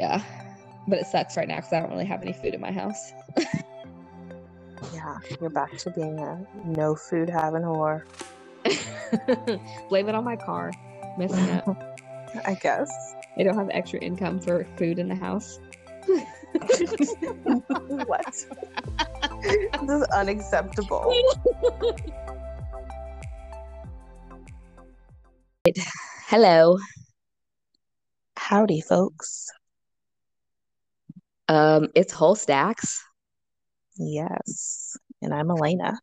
Yeah. But it sucks right now because I don't really have any food in my house. Yeah, you're back to being a no food having whore. Blame it on my car. Messing up. I guess. I don't have extra income for food in the house. what? this is unacceptable. Hello. Howdy, folks. Um, it's whole stacks. Yes. And I'm Elena.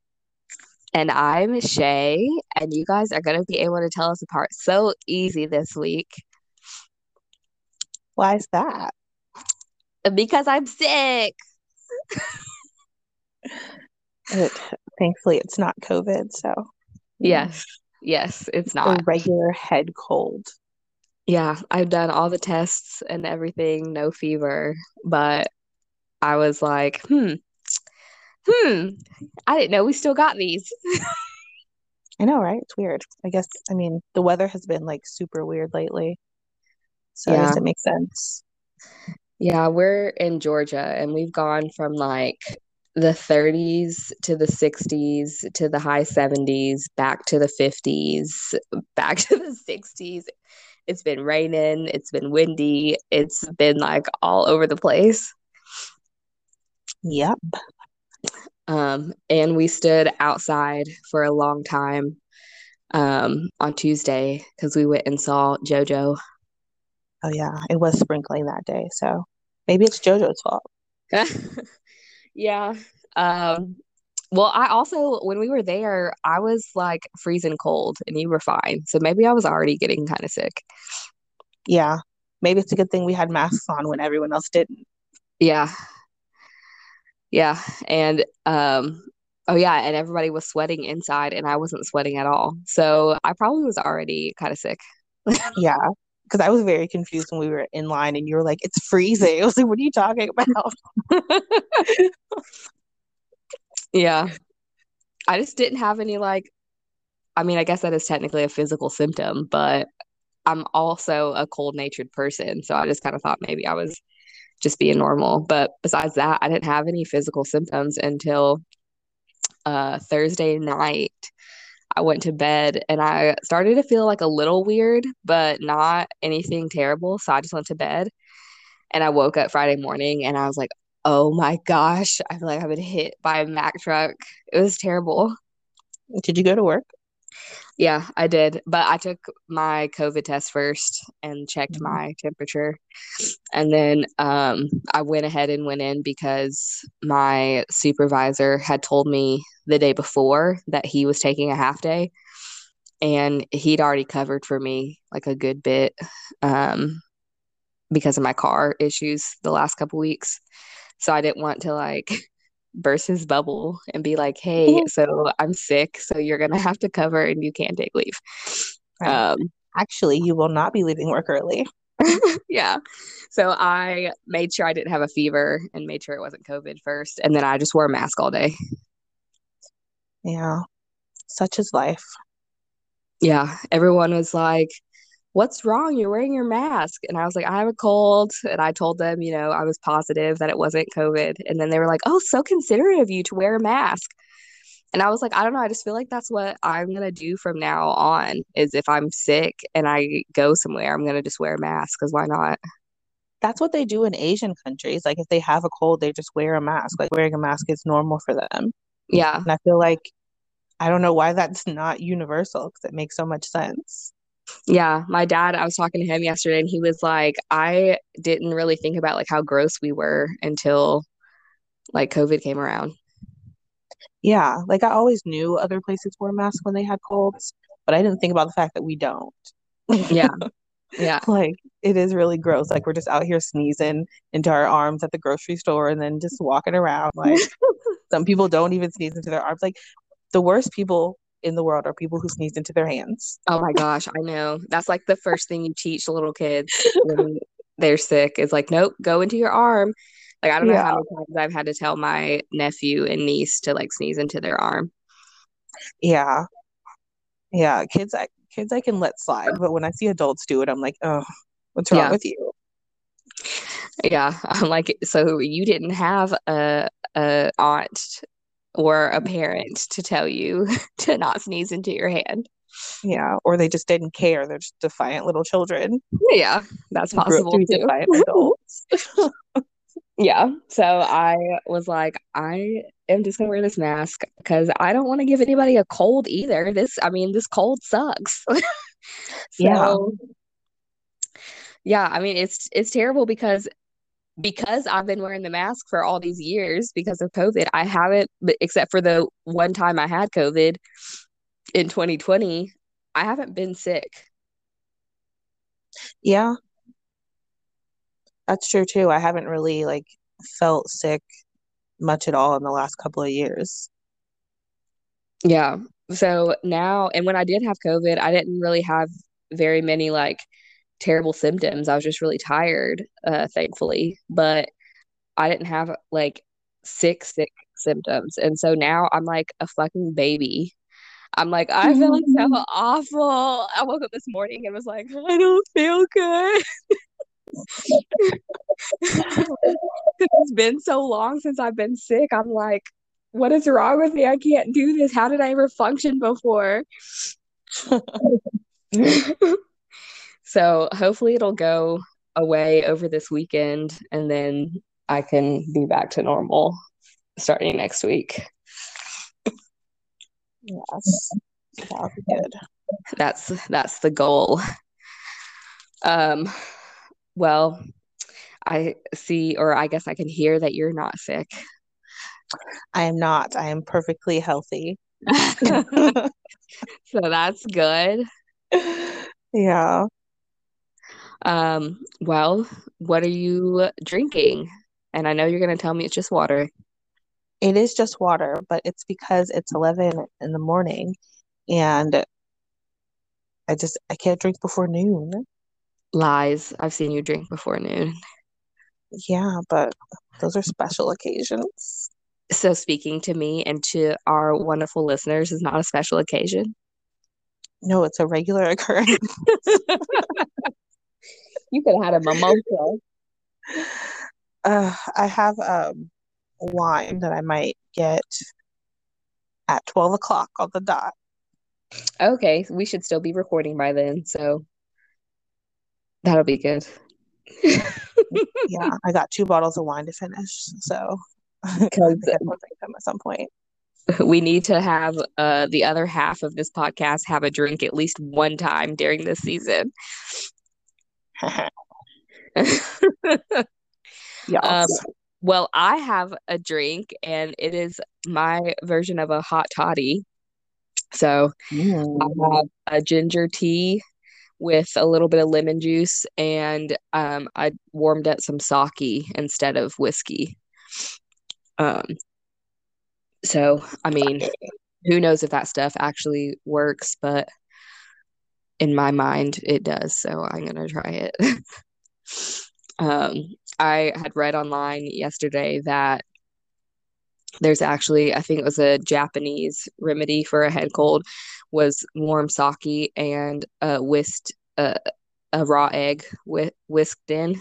And I'm Shay, and you guys are going to be able to tell us apart so easy this week Why is that? because I'm sick. It, thankfully, it's not COVID, so Yes, yes, it's not. a regular head cold. Yeah, I've done all the tests and everything, no fever, but I was like, hmm, hmm, I didn't know we still got these. I know, right? It's weird. I guess, I mean, the weather has been like super weird lately, so I Yeah. guess it makes sense. Yeah, we're in Georgia and we've gone from like the 30s to the 60s to the high 70s, back to the 50s, back to the 60s. It's been raining, it's been windy, it's been like all over the place. Yep. Um, and we stood outside for a long time um, on Tuesday because we went and saw JoJo. Oh, yeah. It was sprinkling that day, so maybe it's JoJo's fault. Yeah. Um, well, I also, when we were there, I was like freezing cold and you were fine. So maybe I was already getting kind of sick. Yeah. Maybe it's a good thing we had masks on when everyone else didn't. Yeah. Yeah. And, um, oh, yeah. And everybody was sweating inside and I wasn't sweating at all. So I probably was already kind of sick. Yeah. Because I was very confused when we were in line and you were like, it's freezing. I was like, what are you talking about? Yeah. I just didn't have any like, I mean, I guess that is technically a physical symptom, but I'm also a cold-natured person. So I just kind of thought maybe I was just being normal. But besides that, I didn't have any physical symptoms until uh, Thursday night. I went to bed and I started to feel like a little weird, but not anything terrible. So I just went to bed and I woke up Friday morning and I was like, oh my gosh, I feel like I've been hit by a Mack truck. It was terrible. Did you go to work? Yeah, I did. But I took my COVID test first and checked Mhm. my temperature. And then um, I went ahead and went in because my supervisor had told me the day before that he was taking a half day. And he'd already covered for me like a good bit um, because of my car issues the last couple weeks. So I didn't want to like burst his bubble and be like, hey, so I'm sick, so you're gonna have to cover and you can't take leave. Um, Actually, you will not be leaving work early. yeah. So I made sure I didn't have a fever and made sure it wasn't COVID first. And then I just wore a mask all day. Yeah. Such is life. Yeah. Everyone was like, What's wrong? You're wearing your mask. And I was like, I have a cold. And I told them, you know, I was positive that it wasn't COVID. And then they were like, Oh, so considerate of you to wear a mask. And I was like, I don't know. I just feel like that's what I'm going to do from now on is if I'm sick and I go somewhere, I'm going to just wear a mask because why not? That's what they do in Asian countries. Like if they have a cold, they just wear a mask. Like wearing a mask is normal for them. Yeah. And I feel like I don't know why that's not universal because it makes so much sense. Yeah, my dad, I was talking to him yesterday and he was like, I didn't really think about like how gross we were until like COVID came around. Yeah, like I always knew other places wore masks when they had colds, but I didn't think about the fact that we don't. Yeah. Yeah. Like it is really gross. Like we're just out here sneezing into our arms at the grocery store and then just walking around. Like some people don't even sneeze into their arms. Like the worst people in the world are people who sneeze into their hands. Oh my gosh, I know. That's like the first thing you teach little kids when they're sick is like, nope, go into your arm. Like I don't know Yeah. how many times I've had to tell my nephew and niece to like sneeze into their arm. Yeah. Yeah, kids I kids I can let slide, but when I see adults do it, I'm like, oh, what's wrong Yeah. with you? Yeah, I'm like, so you didn't have a a aunt or a mm-hmm. parent to tell you to not sneeze into your hand. Yeah, or they just didn't care. They're just defiant little children. Yeah, that's possible to be too. defiant adults. Yeah, so I was like, I am just gonna wear this mask because I don't want to give anybody a cold either. This, I mean, this cold sucks. Yeah. Yeah, I mean, it's it's terrible because because I've been wearing the mask for all these years because of COVID. I haven't, except for the one time I had COVID in 2020, I haven't been sick. Yeah, that's true too. I haven't really like felt sick much at all in the last couple of years. Yeah. So now, and when I did have COVID, I didn't really have very many like terrible symptoms. I was just really tired, uh, thankfully, but I didn't have like sick, sick symptoms. And so now I'm like a fucking baby. I'm like, I feel like so awful. I woke up this morning and was like, I don't feel good. It's been so long since I've been sick. I'm like, what is wrong with me? I can't do this. How did I ever function before? So hopefully it'll go away over this weekend and then I can be back to normal starting next week. Yes, that'll be good. That's that's the goal. Um, well, I see, or I guess I can hear that you're not sick. I am not. I am perfectly healthy. So that's good. Yeah. Um, well, what are you drinking? And I know you're gonna tell me it's just water. It is just water, but it's because it's 11 in the morning and I just I can't drink before noon. Lies. I've seen you drink before noon. Yeah, but those are special occasions. So speaking to me and to our wonderful listeners is not a special occasion. No, it's a regular occurrence. You could have had a mimosa. Uh, I have um wine that I might get at 12 o'clock on the dot. Okay, we should still be recording by then, so that'll be good. Yeah, I got two bottles of wine to finish, so Because gonna drink them at some point. we need to have uh the other half of this podcast have a drink at least one time during this season. Yes. Um, well, I have a drink and it is my version of a hot toddy. So I Mm. have a ginger tea with a little bit of lemon juice and um I warmed up some sake instead of whiskey. Um so I mean, who knows if that stuff actually works, but in my mind it does, so I'm gonna try it. Um I had read online yesterday that there's actually I think it was a Japanese remedy for a head cold was warm sake and uh whisked uh, a raw egg whisked in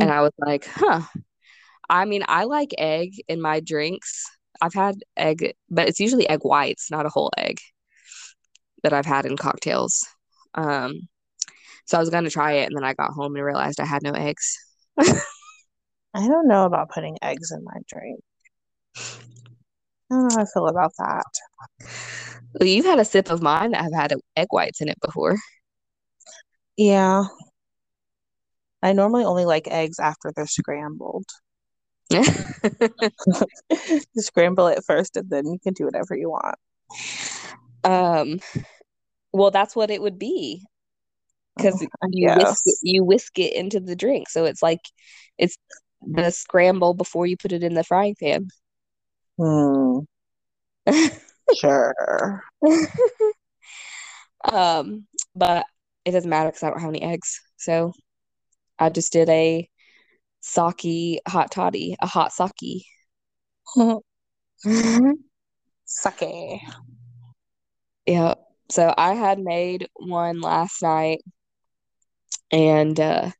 and Hmm. I was like, huh. I mean, I like egg in my drinks. I've had egg, but it's usually egg whites, not a whole egg that I've had in cocktails. Um, so I was gonna try it and then I got home and realized I had no eggs. I don't know about putting eggs in my drink. I don't know how I feel about that. Well, you've had a sip of mine that have had egg whites in it before. Yeah, I normally only like eggs after they're scrambled. Scramble it first and then you can do whatever you want. Um, well, that's what it would be because Oh, you whisk it, you whisk it into the drink. So it's like it's the scramble before you put it in the frying pan. Hmm, sure. Um, but it doesn't matter because I don't have any eggs. So I just did a sake hot toddy, a hot sake. Sake. Yeah. So I had made one last night and uh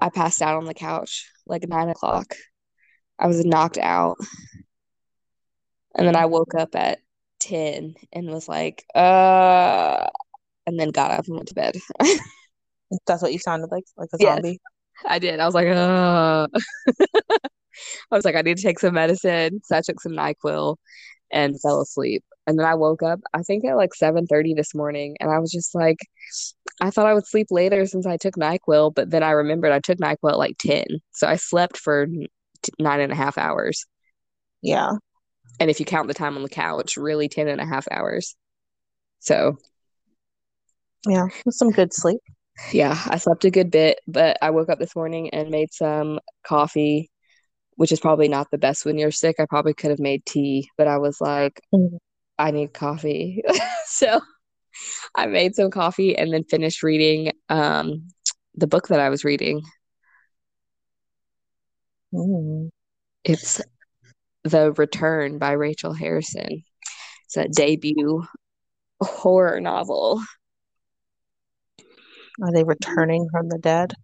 I passed out on the couch like nine o'clock. I was knocked out. And then I woke up at 10 and was like, uh, and then got up and went to bed. That's what you sounded like, like a Yes. zombie. I did. I was like, uh. I was like, I need to take some medicine. So I took some NyQuil and fell asleep. And then I woke up, I think at like 7:30 this morning, and I was just like, I thought I would sleep later since I took NyQuil, but then I remembered I took NyQuil at like 10. So I slept for t- nine and a half hours. Yeah. And if you count the time on the couch, really 10 and a half hours. So Yeah. Some good sleep. yeah, I slept a good bit, but I woke up this morning and made some coffee, which is probably not the best when you're sick. I probably could have made tea, but I was like, Mhm. I need coffee. So I made some coffee and then finished reading um the book that I was reading. Mm. It's The Return by Rachel Harrison. It's a debut horror novel. Are they returning from the dead?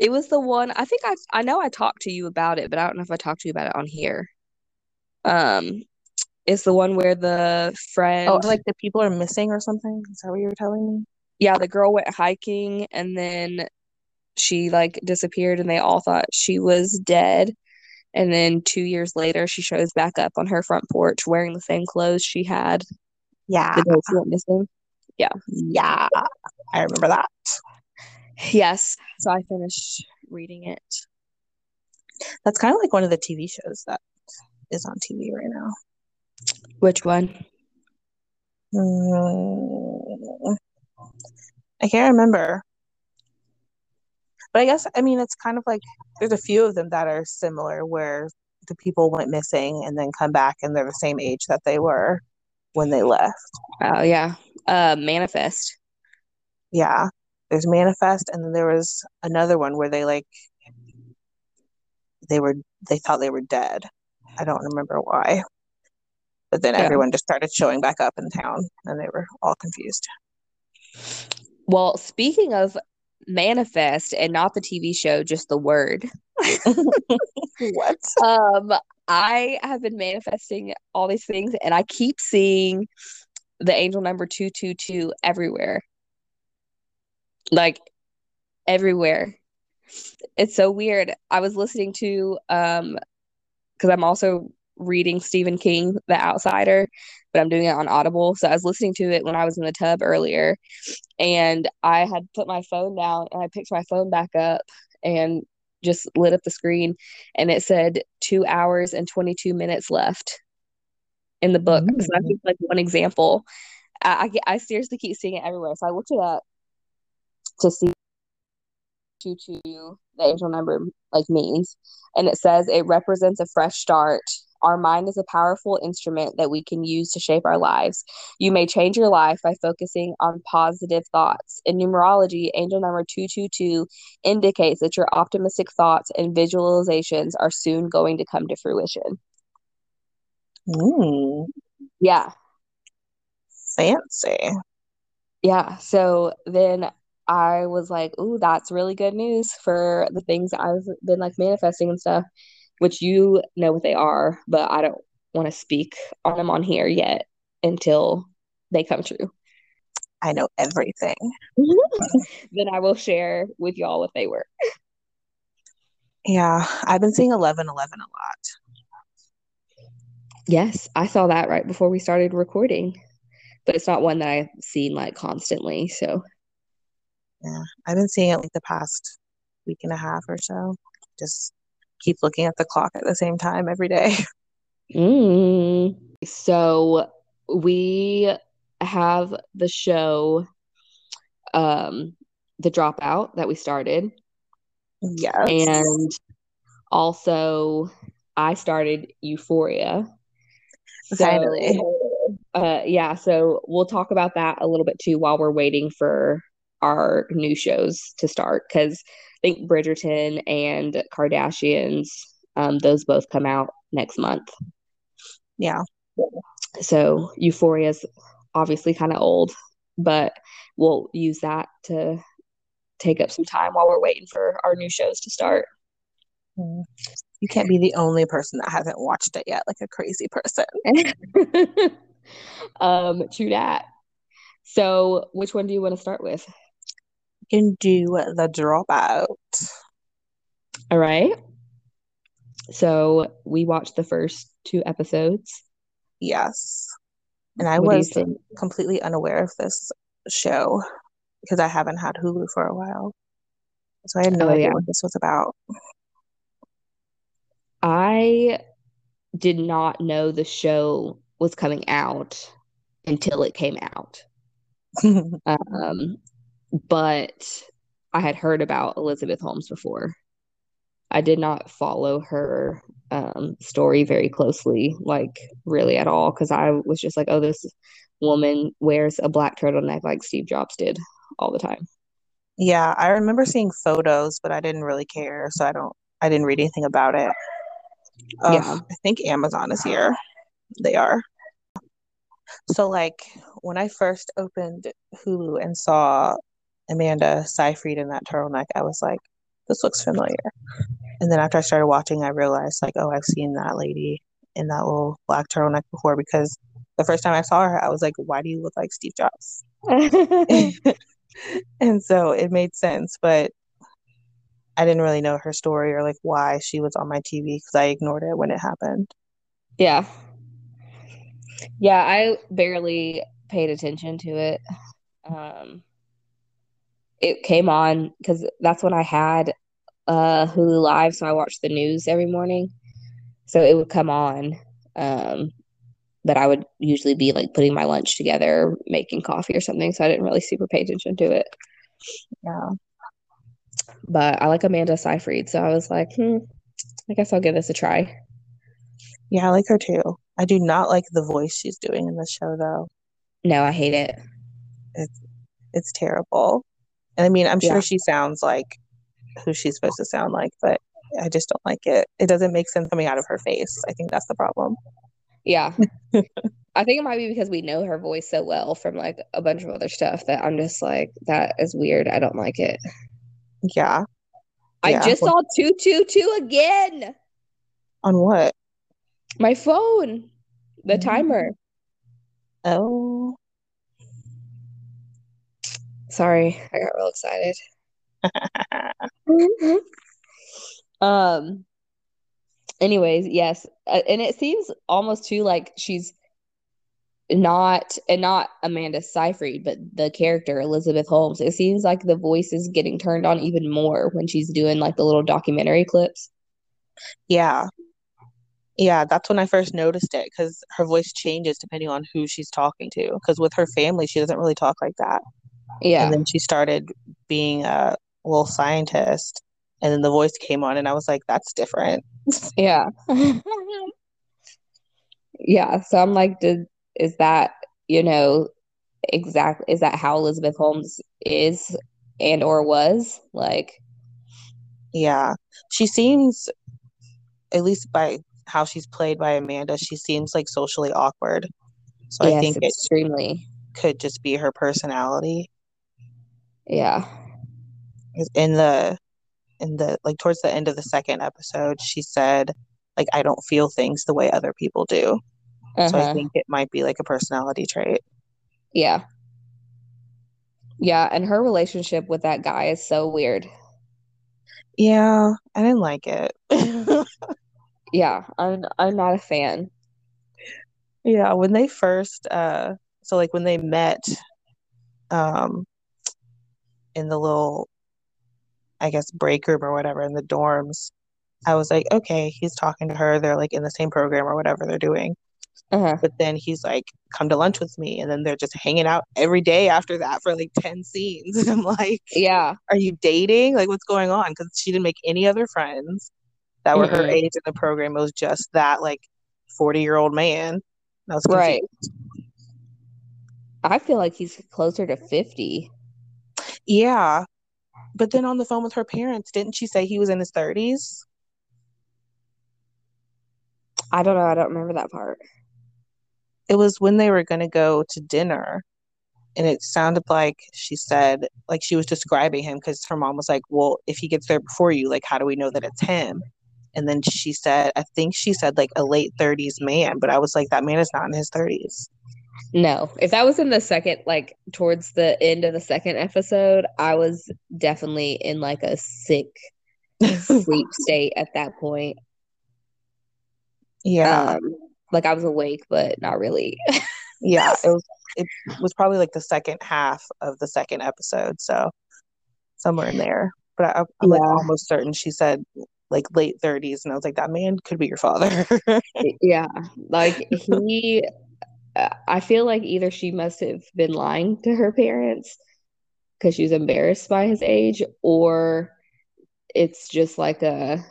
It was the one I think I I know I talked to you about it, but I don't know if I talked to you about it on here. Um, it's the one where the friend, Oh, like the people are missing or something? Is that what you were telling me? yeah, the girl went hiking and then she like disappeared and they all thought she was dead. And then two years later, she shows back up on her front porch wearing the same clothes she had Yeah. the day she went missing. Yeah. I remember that. Yes, so I finished reading it. That's kind of like one of the TV shows that is on TV right now. Which one? Mm, I can't remember. But I guess, I mean, it's kind of like there's a few of them that are similar where the people went missing and then come back and they're the same age that they were when they left. Oh yeah, uh, Manifest. Yeah. There's Manifest and then there was another one where they like they were they thought they were dead. I don't remember why. But then Yeah. everyone just started showing back up in town and they were all confused. Well, speaking of Manifest and not the TV show, just the word. What? Um, I have been manifesting all these things and I keep seeing the angel number 222 everywhere. Like everywhere. It's so weird. I was listening to um because I'm also reading Stephen King, The Outsider, but I'm doing it on Audible. So I was listening to it when I was in the tub earlier and I had put my phone down and I picked my phone back up and just lit up the screen and it said two hours and 22 minutes left in the book. So that's Mm. just like one example. I, I, I seriously keep seeing it everywhere. So I looked it up to see two two the angel number like means. And it says it represents a fresh start. Our mind is a powerful instrument that we can use to shape our lives. You may change your life by focusing on positive thoughts. In numerology angel number 222 indicates that your optimistic thoughts and visualizations are soon going to come to fruition. Mm, yeah. Fancy. yeah. So then i was like ooh that's really good news for the things i've been like manifesting and stuff which you know what they are but i don't want to speak on them on here yet until they come true I know everything. then i will share with y'all what they were Yeah, I've been seeing 1111 a lot. yes i saw that right before we started recording but it's not one that i've seen like constantly so Yeah, I've been seeing it like the past week and a half or so. Just keep looking at the clock at the same time every day. Mm. So we have the show, um, The Dropout that we started, Yes. and also I started Euphoria. So, Finally. uh, yeah, so we'll talk about that a little bit too while we're waiting for our new shows to start because I think Bridgerton and Kardashians, um, those both come out next month. Yeah. So Euphoria is obviously kind of old, but we'll use that to take up some time while we're waiting for our new shows to start. You can't be the only person that hasn't watched it yet, like a crazy person. um, true that. So, which one do you want to start with? Can do the dropout. All right. So we watched the first two episodes. Yes. And I what was completely unaware of this show because I haven't had Hulu for a while. So I had no oh, idea yeah. what this was about. I did not know the show was coming out until it came out. um, but I had heard about Elizabeth Holmes before. I did not follow her um, story very closely, like really at all, because I was just like, oh, this woman wears a black turtleneck like Steve Jobs did all the time. Yeah, I remember seeing photos, but I didn't really care, so I don't. I didn't read anything about it. Yeah, I think Amazon is here. They are. So, like, when I first opened Hulu and saw Amanda Seyfried in that turtleneck, I was like, this looks familiar. And then after I started watching, I realized, like, oh, I've seen that lady in that little black turtleneck before because the first time I saw her, I was like, why do you look like Steve Jobs? and so it made sense, but I didn't really know her story or like why she was on my TV because I ignored it when it happened. Yeah. Yeah, I barely paid attention to it. Um, it came on because that's when I had uh, Hulu Live, so I watched the news every morning. So it would come on. Um, that I would usually be like putting my lunch together, making coffee or something. So I didn't really super pay attention to it. Yeah. But I like Amanda Seyfried. So I was like, hmm, I guess I'll give this a try. Yeah, I like her too. I do not like the voice she's doing in the show though. No, I hate it. It's it's terrible. And I mean, I'm sure yeah. she sounds like who she's supposed to sound like, but I just don't like it. It doesn't make sense coming out of her face. I think that's the problem. Yeah. I think it might be because we know her voice so well from like a bunch of other stuff that I'm just like, that is weird. I don't like it. Yeah. I yeah. just saw 222 again. On what? My phone. The mm-hmm. timer. Oh. Sorry, I got real excited. um anyways, yes. Uh, and it seems almost too like she's not and not Amanda Seyfried, but the character Elizabeth Holmes. It seems like the voice is getting turned on even more when she's doing like the little documentary clips. Yeah. Yeah, that's when I first noticed it because her voice changes depending on who she's talking to. Because with her family, she doesn't really talk like that. Yeah. And then she started being a little scientist and then the voice came on and i was like that's different. Yeah. Yeah so i'm like did is that you know exactly is that how elizabeth holmes is and or was? Like yeah. She seems at least by how she's played by amanda she seems like socially awkward. So yes, i think extremely. could just be her personality yeah in the in the like towards the end of the second episode, she said, like, I don't feel things the way other people do. Uh-huh. So I uh-huh. think it might be like a personality trait. Yeah. Yeah, and her relationship with that guy is so weird. Yeah, I didn't like it. yeah, I'm I'm not a fan. Yeah, when they first uh so like when they met um in the little I guess, break room or whatever in the dorms, I was like, okay, he's talking to her. They're like in the same program or whatever they're doing. Uh-huh. But then he's like, come to lunch with me. And then they're just hanging out every day after that for like 10 scenes. And I'm like, yeah. Are you dating? Like, what's going on? Because she didn't make any other friends that were mm her age in the program. It was just that like 40 year old man. I was right. I feel like he's closer to 50. Yeah. But then on the phone with her parents, didn't she say he was in his 30s? I don't know. I don't remember that part. It was when they were going to go to dinner and it sounded like she said like she was describing him because her mom was like well if he gets there before you like how do we know that it's him and then she said i think she said like a late 30s man but i was like that man is not in his 30s no if that was in the second like towards the end of the second episode i was definitely in like a sick sleep state at that point. Yeah. Um like i was awake but not really. Yeah it was it was probably like the second half of the second episode so somewhere in there. But I, am yeah. like almost certain she said like late 30s and i was like that man could be your father. Yeah like he Uh, i feel like either she must have been lying to her parents because she was embarrassed by his age or it's just like a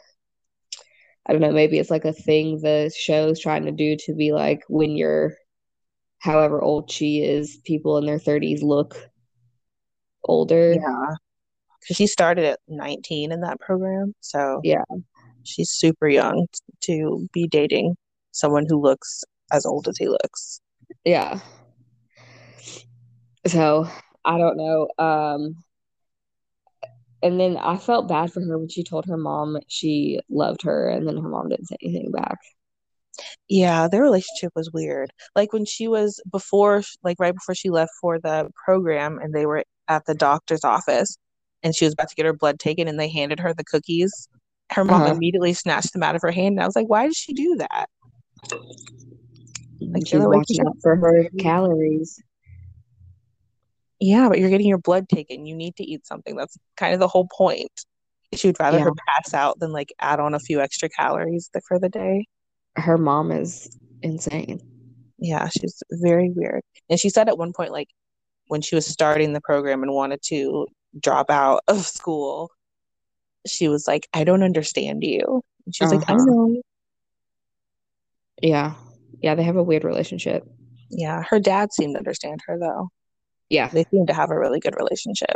I don't know, maybe it's like a thing the show's trying to do to be like when you're however old she is, people in their 30s look older. Yeah. Cuz she started at 19 in that program. So Yeah. She's super young to be dating someone who looks as old as he looks. Yeah. So, I don't know. Um and then I felt bad for her when she told her mom she loved her, and then her mom didn't say anything back. Yeah, their relationship was weird. Like when she was before, like right before she left for the program, and they were at the doctor's office, and she was about to get her blood taken, and they handed her the cookies. Her mom uh-huh. immediately snatched them out of her hand, and I was like, "Why did she do that?" Like she's watching out for her calories. Yeah, but you're getting your blood taken. You need to eat something. That's kind of the whole point. She would rather yeah. her pass out than like add on a few extra calories for the day. Her mom is insane. Yeah, she's very weird. And she said at one point, like when she was starting the program and wanted to drop out of school, she was like, I don't understand you. And she was uh-huh. like, I uh-huh. know. Yeah. Yeah, they have a weird relationship. Yeah. Her dad seemed to understand her though. Yeah. They seem to have a really good relationship.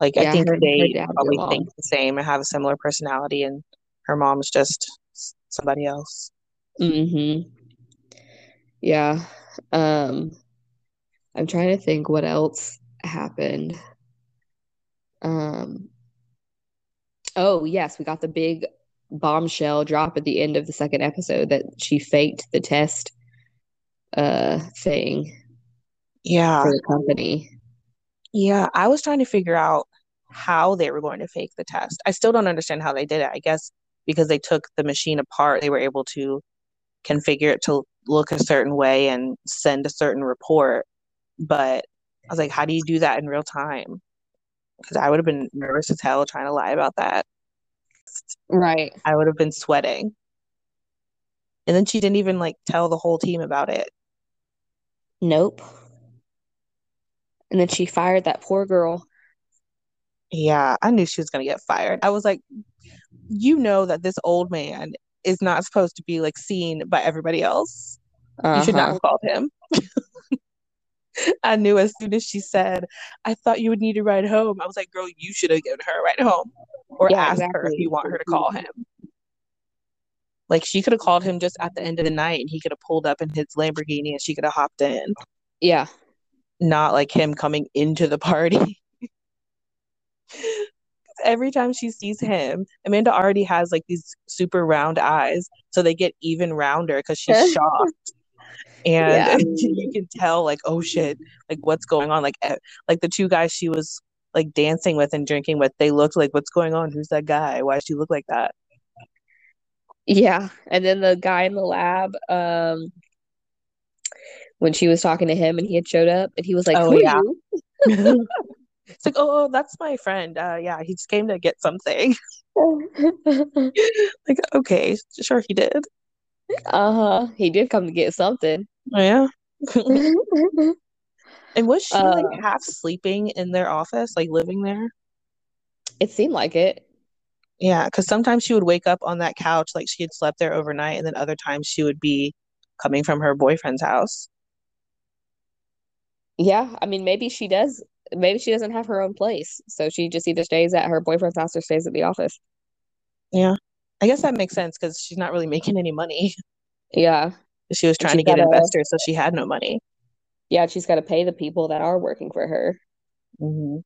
Like yeah, I think her, they her probably think the same and have a similar personality and her mom's just somebody else. Mhm. Yeah. Um I'm trying to think what else happened. Um Oh, yes, we got the big bombshell drop at the end of the second episode that she faked the test uh thing yeah for the company. Yeah, I was trying to figure out how they were going to fake the test. I still don't understand how they did it. I guess because they took the machine apart, they were able to configure it to look a certain way and send a certain report. But I was like, how do you do that in real time? Because I would have been nervous as hell trying to lie about that. Right. I would have been sweating. And then she didn't even like tell the whole team about it. Nope. And then she fired that poor girl. Yeah, I knew she was going to get fired. I was like, you know that this old man is not supposed to be like seen by everybody else. Uh-huh. You should not uh-huh. have called him. I knew as soon as she said, I thought you would need to ride home. I was like, girl, you should have given her a ride home or yeah, asked exactly. her if you want her to call mm-hmm. him. Like she could have called him just at the end of the night and he could have pulled up in his Lamborghini and she could have hopped in. Yeah not like him coming into the party. Every time she sees him, Amanda already has like these super round eyes, so they get even rounder because she's shocked. And yeah. you can tell, like, oh shit, like what's going on? Like, like the two guys she was like dancing with and drinking with, they looked like, what's going on? Who's that guy? Why does she look like that? Yeah, and then the guy in the lab, um, when she was talking to him and he had showed up and he was like, "Oh yeah." it's like, oh, oh, that's my friend. Uh, yeah, he just came to get something. like, okay, sure, he did. Uh huh. He did come to get something. Oh, yeah. And was she uh, like half sleeping in their office, like living there? It seemed like it. Yeah, because sometimes she would wake up on that couch like she had slept there overnight, and then other times she would be coming from her boyfriend's house. Yeah, I mean, maybe she does. Maybe she doesn't have her own place, so she just either stays at her boyfriend's house or stays at the office. Yeah, I guess that makes sense because she's not really making any money. Yeah, she was trying to get investors, so she had no money. Yeah, she's got to pay the people that are working for her. hmm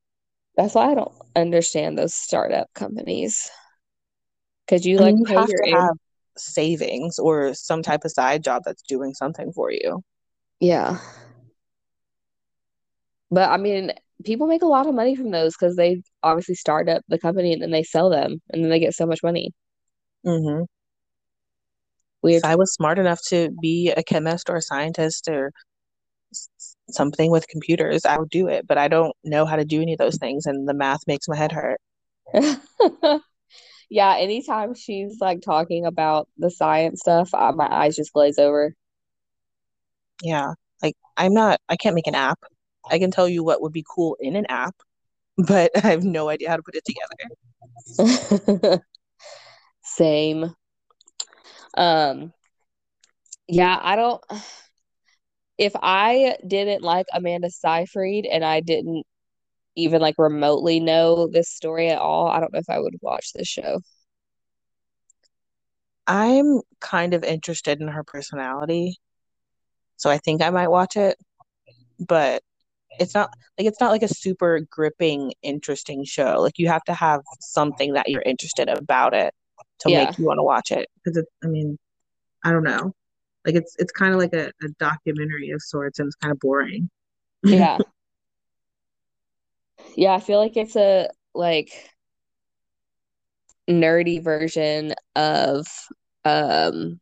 That's why I don't understand those startup companies. Because you I like mean, you pay have to have savings or some type of side job that's doing something for you. yeah. But I mean, people make a lot of money from those because they obviously start up the company and then they sell them and then they get so much money. hmm If I was smart enough to be a chemist or a scientist or something with computers, I would do it. But I don't know how to do any of those things, and the math makes my head hurt. Yeah, anytime she's like talking about the science stuff, I, my eyes just glaze over. Yeah, like I'm not, I can't make an app. I can tell you what would be cool in an app, but I have no idea how to put it together. Same. Um, yeah, I don't. If I didn't like Amanda Seyfried and I didn't even like remotely know this story at all, I don't know if I would watch this show. I'm kind of interested in her personality, so I think I might watch it, but it's not like it's not like a super gripping, interesting show. Like you have to have something that you're interested about it to Yeah, make you want to watch it. Because it's, I mean, I don't know. Like it's it's kind of like a, a documentary of sorts, and it's kind of boring. yeah, yeah. I feel like it's a like nerdy version of um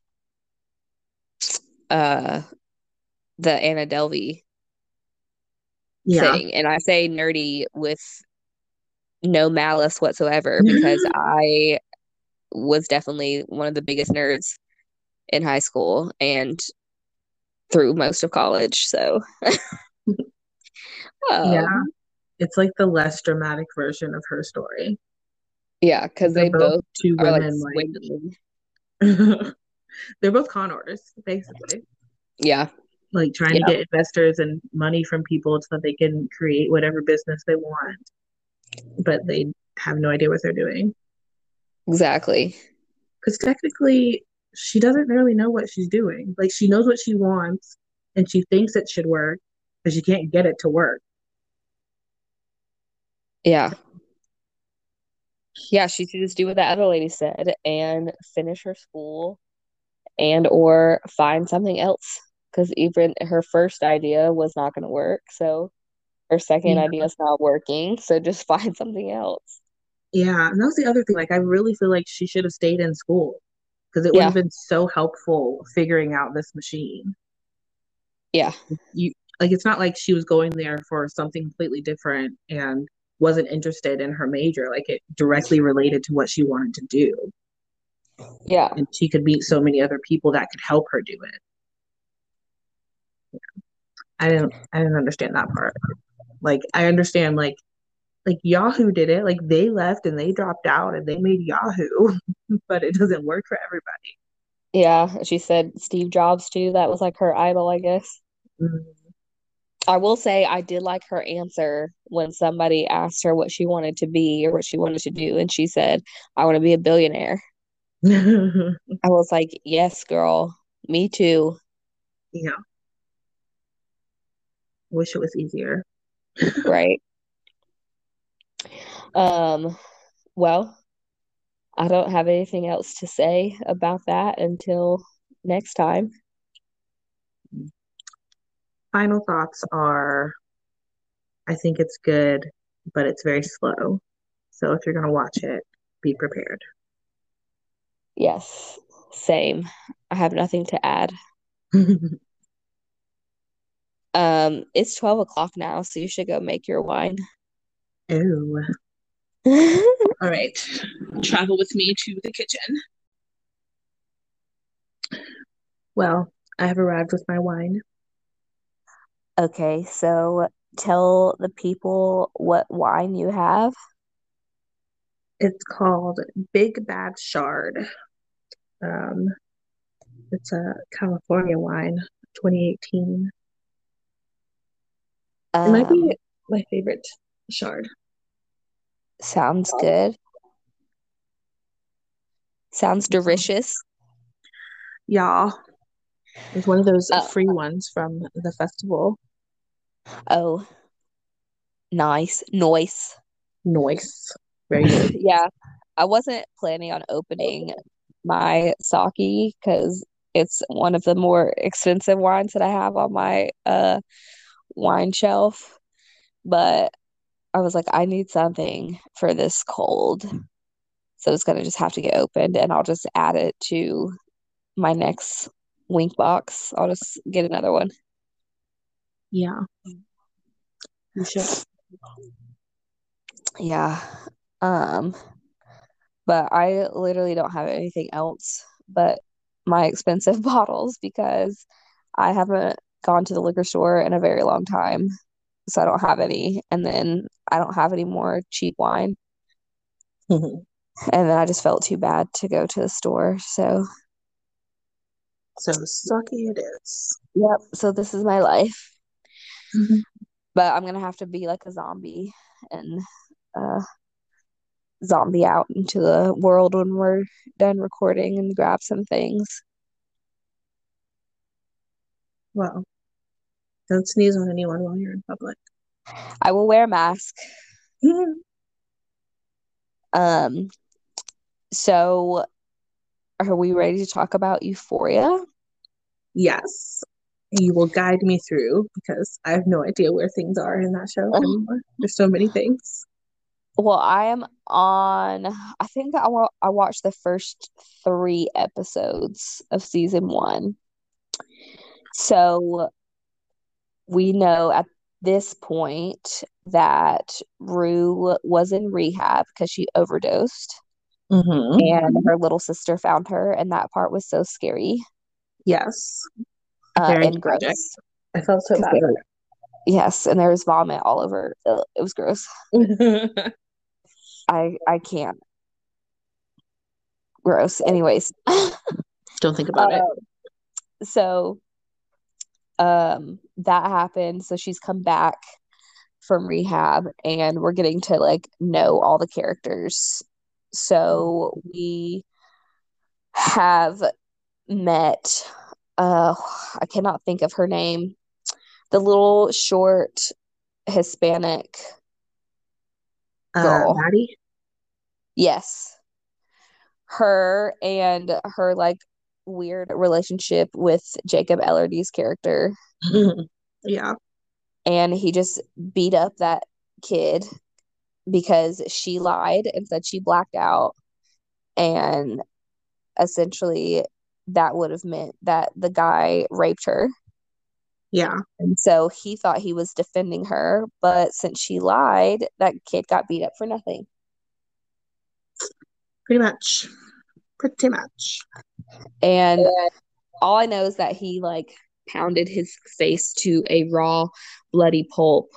uh the Anna Delvey Yeah. thing, and I say nerdy with no malice whatsoever because I was definitely one of the biggest nerds in high school and through most of college. So, Yeah. um, It's like the less dramatic version of her story. yeah, because They're both both two are women, like swindling. they're both con artists, basically. Yeah, Like trying to get investors and money from people so that they can create whatever business they want, but they have no idea what they're doing. exactly. Because technically, she doesn't really know what she's doing. Like she knows what she wants and she thinks it should work, but she can't get it to work. Yeah. Yeah, she should just do what that other lady said and finish her school and or find something else. Because even her first idea was not going to work. So her second Yeah. idea is not working. So just find something else. Yeah. And that was the other thing. Like I really feel like she should have stayed in school because it would Yeah. have been so helpful figuring out this machine. Yeah. You like it's not like she was going there for something completely different and wasn't interested in her major. Like it directly related to what she wanted to do. Yeah. And she could meet so many other people that could help her do it. I didn't I didn't understand that part. Like I understand like like Yahoo did it. Like they left and they dropped out and they made Yahoo, but it doesn't work for everybody. Yeah. She said Steve Jobs too. That was like her idol, I guess. Mm. I will say I did like her answer when somebody asked her what she wanted to be or what she wanted to do. And she said, I want to be a billionaire. I was like, yes, girl, me too. yeah. Wish it was easier. Right. Um, well, I don't have anything else to say about that until next time. Final thoughts are I think it's good, but it's very slow. So if you're gonna watch it, be prepared. Yes, same. I have nothing to add. Um, it's 12 o'clock now, so you should go make your wine. Oh. All right. Travel with me to the kitchen. Well, I have arrived with my wine. Okay, so tell the people what wine you have. It's called Big Bad Shard. Um, it's a California wine, 2018. It might Um, be my favorite shard. sounds good. Sounds delicious. Y'all, it's one of those Uh, free ones from the festival. Oh, nice. Noise. Noise. Very good. yeah. I wasn't planning on opening my sake because it's one of the more expensive wines that I have on my uh wine shelf. But I was like, I need something for this cold. So it's gonna just have to get opened and I'll just add it to my next Winc box. I'll just get another one. Yeah. You should. Yeah. Um but I literally don't have anything else but my expensive bottles because I haven't gone to the liquor store in a very long time. So I don't have any. And then I don't have any more cheap wine. Mhm. And then I just felt too bad to go to the store. So, So sucky it is. yep. So this is my life. Mhm. But I'm going to have to be like a zombie and uh, zombie out into the world when we're done recording and grab some things. Well, don't sneeze on anyone while you're in public. I will wear a mask. Um, so are we ready to talk about Euphoria? Yes. You will guide me through because I have no idea where things are in that show anymore. There's so many things. Well, I am on, I think I, wa- I watched the first three episodes of season one. So we know at this point that Rue was in rehab because she overdosed Mm-hmm. and her little sister found her, and that part was so scary Yes. uh, Very and gross. I felt so bad. there- Yes, and there was vomit all over. Ugh, It was gross. I I can't. Gross. Anyways, Don't think about it. Um, so um that happened. So she's come back from rehab and we're getting to like know all the characters. So we have met uh I cannot think of her name. The little short Hispanic Uh. Maddie? Yes. Her and her like weird relationship with Jacob Elordi's character. Yeah. And he just beat up that kid because she lied and said she blacked out. And essentially, that would have meant that the guy raped her. Yeah. And so he thought he was defending her. But since she lied, that kid got beat up for nothing. Pretty much. Pretty much. And all I know is that he like pounded his face to a raw, bloody pulp,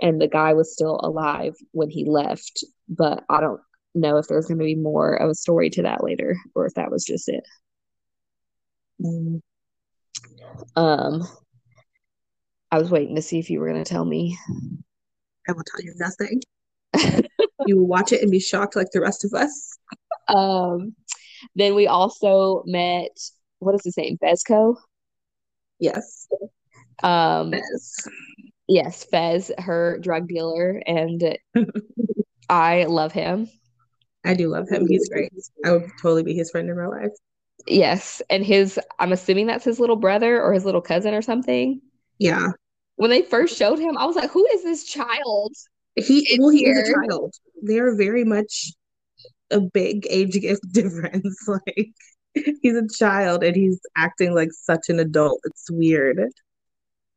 and the guy was still alive when he left. But I don't know if there's going to be more of a story to that later, or if that was just it. Mm. Um, I was waiting to see if you were going to tell me. I will tell you nothing. You will watch it and be shocked like the rest of us. Um, then we also met. What is his name? Fezco. Yes. Um, Yes. yes, Fez, her drug dealer, and I love him. I do love him. He's great. I would totally be his friend in real life. Yes, and his I'm assuming that's his little brother or his little cousin or something. Yeah. When they first showed him, I was like, "Who is this child?" He well, he is a child. They are very much a big age difference. Like he's a child and he's acting like such an adult. It's weird.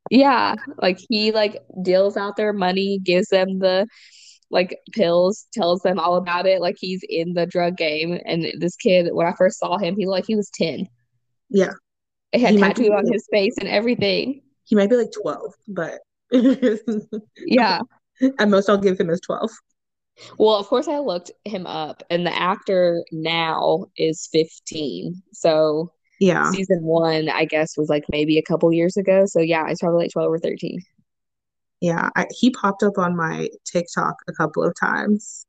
Yeah, like he like deals out their money, gives them the like pills, tells them all about it, like he's in the drug game. And this kid, when I first saw him, he like he was 10. Yeah. He had He be on like- his face and everything. He might be like 12, but Yeah. at most I'll give him as 12. Well, of course I looked him up and the actor now is 15. So Yeah. season one, I guess, was like maybe a couple years ago. So yeah, it's probably like 12 or 13. Yeah. I, he popped up on my TikTok a couple of times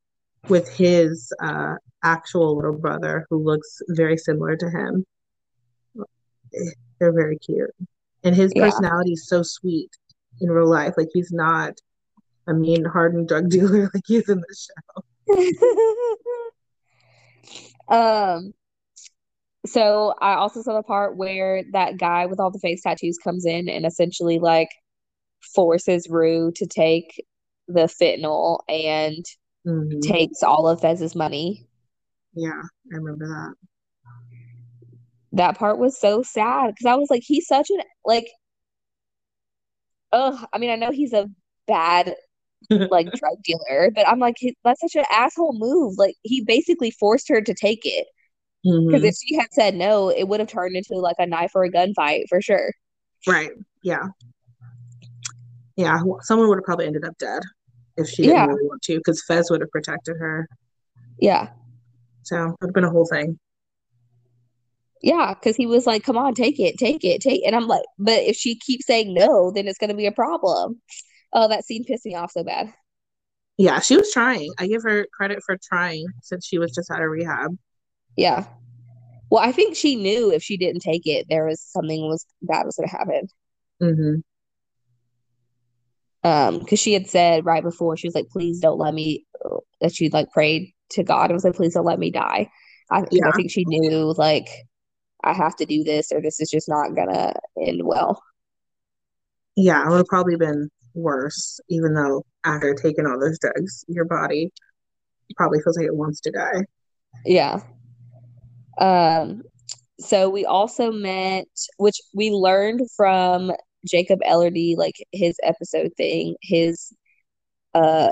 with his uh actual little brother who looks very similar to him. They're very cute. And his Yeah. personality is so sweet. in real life. Like he's not a mean, hardened drug dealer like he's in the show. um. So I also saw the part where that guy with all the face tattoos comes in and essentially like forces Rue to take the fentanyl and mm-hmm. takes all of Fez's money. Yeah, I remember that. That part was so sad because I was like, he's such an like. Oh, I mean, I know he's a bad like drug dealer, but I'm like, that's such an asshole move. Like, he basically forced her to take it because mm-hmm. if she had said no, it would have turned into like a knife or a gunfight for sure. Right. Yeah. Yeah. Someone would have probably ended up dead if she didn't yeah. really want to, because Fez would have protected her. Yeah. So it would have been a whole thing. Yeah, because he was like, "Come on, take it, take it, take." It. And I'm like, "But if she keeps saying no, then it's going to be a problem." Oh, that scene pissed me off so bad. Yeah, she was trying. I give her credit for trying since she was just out of rehab. Yeah. Well, I think she knew if she didn't take it, there was something was bad was going to happen. Mm-hmm um because she had said right before she was like please don't let me that she like prayed to god and was like please don't let me die I, yeah. I think she knew like i have to do this or this is just not gonna end well yeah it would have probably been worse even though after taking all those drugs your body probably feels like it wants to die yeah um so we also met which we learned from Jacob Elordi, like his episode thing, his uh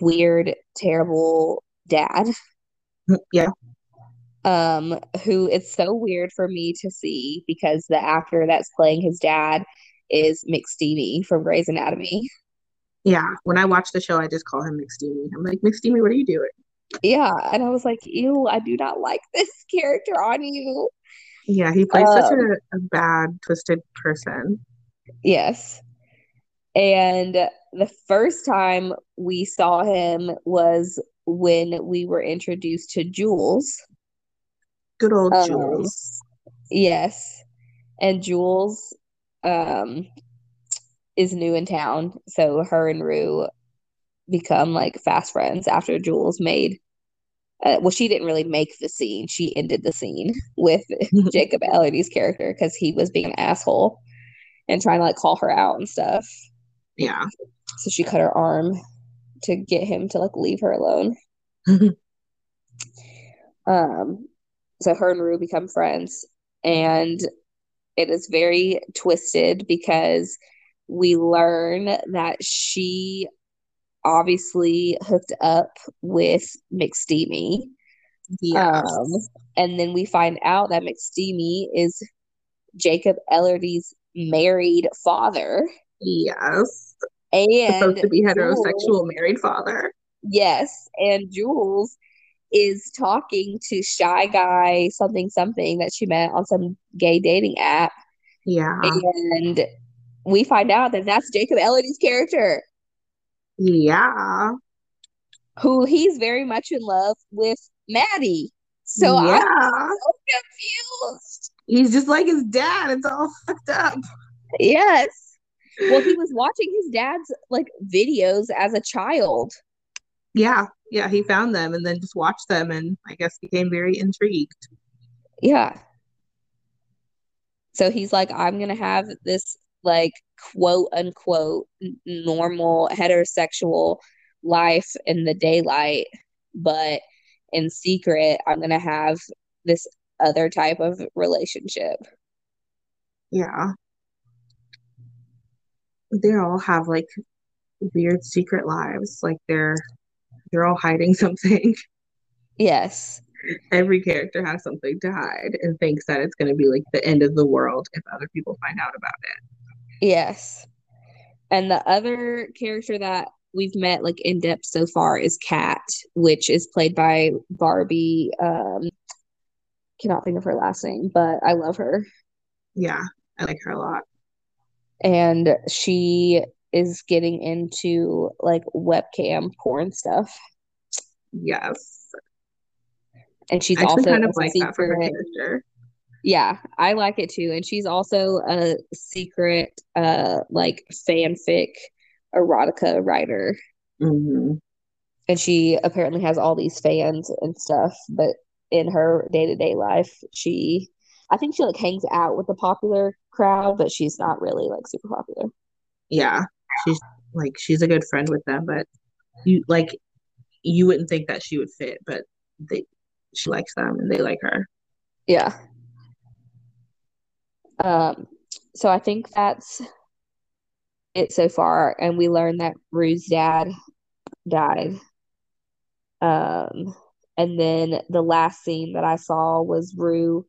weird, terrible dad. Yeah. Um, who it's so weird for me to see because the actor that's playing his dad is McSteamy from Grey's Anatomy. Yeah. When I watch the show, I just call him McSteamy. I'm like, McSteamy, what are you doing? Yeah. And I was like, ew, I do not like this character on you. Yeah, he plays um, such a, a bad, twisted person. Yes. And the first time we saw him was when we were introduced to Jules. Good old um, Jules. Yes. And Jules um is new in town, so her and Rue become like fast friends after Jules made uh, well, she didn't really make the scene. She ended the scene with Jacob Elordi's character because he was being an asshole and trying to like call her out and stuff. Yeah. So she cut her arm to get him to like leave her alone. um, so her and Rue become friends, and it is very twisted because we learn that she obviously hooked up with McSteamy. Yes. Um, and then we find out that McSteamy is Jacob Elordi's married father. Yes. And supposed to be heterosexual Jules, married father. Yes. And Jules is talking to shy guy something something that she met on some gay dating app. Yeah. And we find out that that's Jacob Elordi's character. Yeah. Who he's very much in love with Maddie. So yeah. I'm so confused. He's just like his dad. It's all fucked up. Yes. Well, he was watching his dad's like videos as a child. Yeah. Yeah. He found them and then just watched them and I guess became very intrigued. Yeah. So he's like, I'm going to have this like quote unquote normal heterosexual life in the daylight, but in secret, I'm going to have this other type of relationship. Yeah. They all have like weird secret lives. Like they're they're all hiding something. Yes. Every character has something to hide and thinks that it's going to be like the end of the world if other people find out about it. Yes. And the other character that we've met like in depth so far is Kat, which is played by Barbie um cannot think of her last name, but I love her. Yeah, I like her a lot. And she is getting into like webcam porn stuff. Yes. And she's also kind of like that for her character. Yeah, I like it too. And she's also a secret uh like fanfic erotica writer. Mm-hmm. And she apparently has all these fans and stuff, but in her day-to-day life, she I think she like hangs out with the popular crowd, but she's not really like super popular. Yeah. She's like she's a good friend with them, but you like you wouldn't think that she would fit, but they she likes them and they like her. Yeah. Um, so I think that's it so far. And we learned that Rue's dad died. Um, and then the last scene that I saw was Rue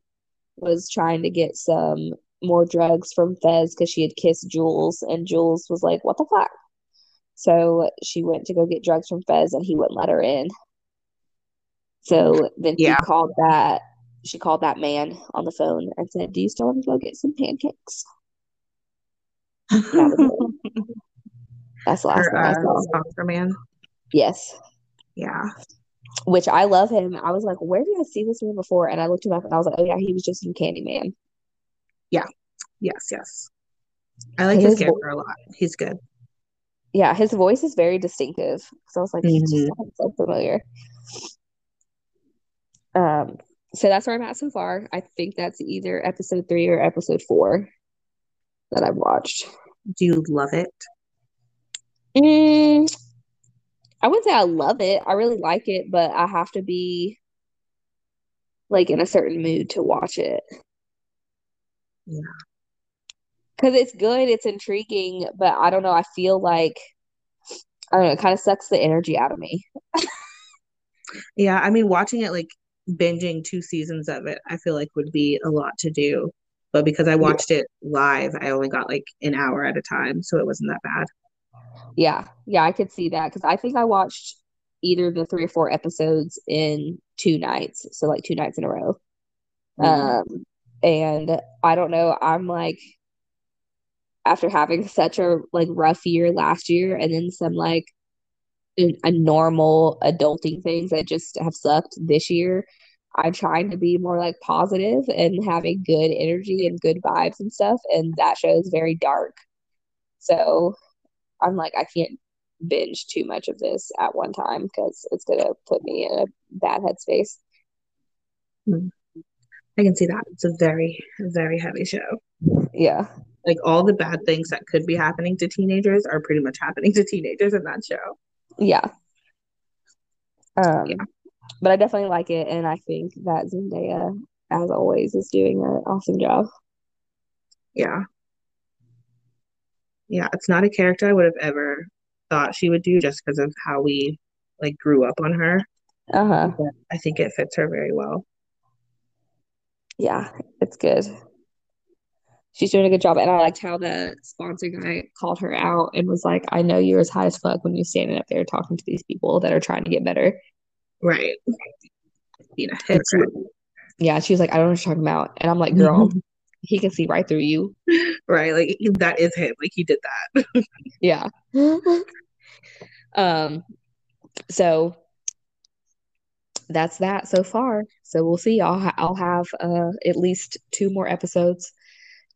was trying to get some more drugs from Fez because she had kissed Jules, and Jules was like, What the fuck? So she went to go get drugs from Fez and he wouldn't let her in. So then yeah. she called that she called that man on the phone and said, Do you still want to go get some pancakes? That's the last Her, I uh, saw. Man. Yes. Yeah. Which I love him. I was like, where did I see this man before? And I looked him up and I was like, oh yeah, he was just in Candyman. Yeah. Yes, yes. I like his, his character vo- a lot. He's good. Yeah, his voice is very distinctive. So I was like, mm-hmm. just mm-hmm. so familiar. Um, so that's where I'm at so far. I think that's either episode three or episode four that I've watched. Do you love it? Mm, I wouldn't say I love it. I really like it, but I have to be like in a certain mood to watch it. Yeah. Because it's good, it's intriguing, but I don't know. I feel like I don't know, it kind of sucks the energy out of me. yeah, I mean, watching it like binging two seasons of it, I feel like would be a lot to do. But because I watched it live, I only got like an hour at a time, so it wasn't that bad. Yeah, yeah, I could see that because I think I watched either the three or four episodes in two nights, so like two nights in a row. Mm-hmm. Um, and I don't know, I'm like after having such a like rough year last year, and then some like a normal adulting things that just have sucked this year. I'm trying to be more like positive and having good energy and good vibes and stuff. And that show is very dark. So I'm like, I can't binge too much of this at one time because it's going to put me in a bad headspace. Hmm. I can see that. It's a very, very heavy show. Yeah. Like all the bad things that could be happening to teenagers are pretty much happening to teenagers in that show. Yeah. Um, yeah. But I definitely like it, and I think that Zendaya, as always, is doing an awesome job. Yeah. Yeah, it's not a character I would have ever thought she would do just because of how we like grew up on her. Uh huh. I think it fits her very well. Yeah, it's good she's doing a good job. And I liked how the sponsor guy called her out and was like, I know you're as high as fuck when you're standing up there talking to these people that are trying to get better. Right. You know, yeah, she was like, I don't know what you're talking about. And I'm like, girl, he can see right through you. Right. Like that is him. Like he did that. yeah. um so that's that so far. So we'll see. I'll ha- I'll have uh at least two more episodes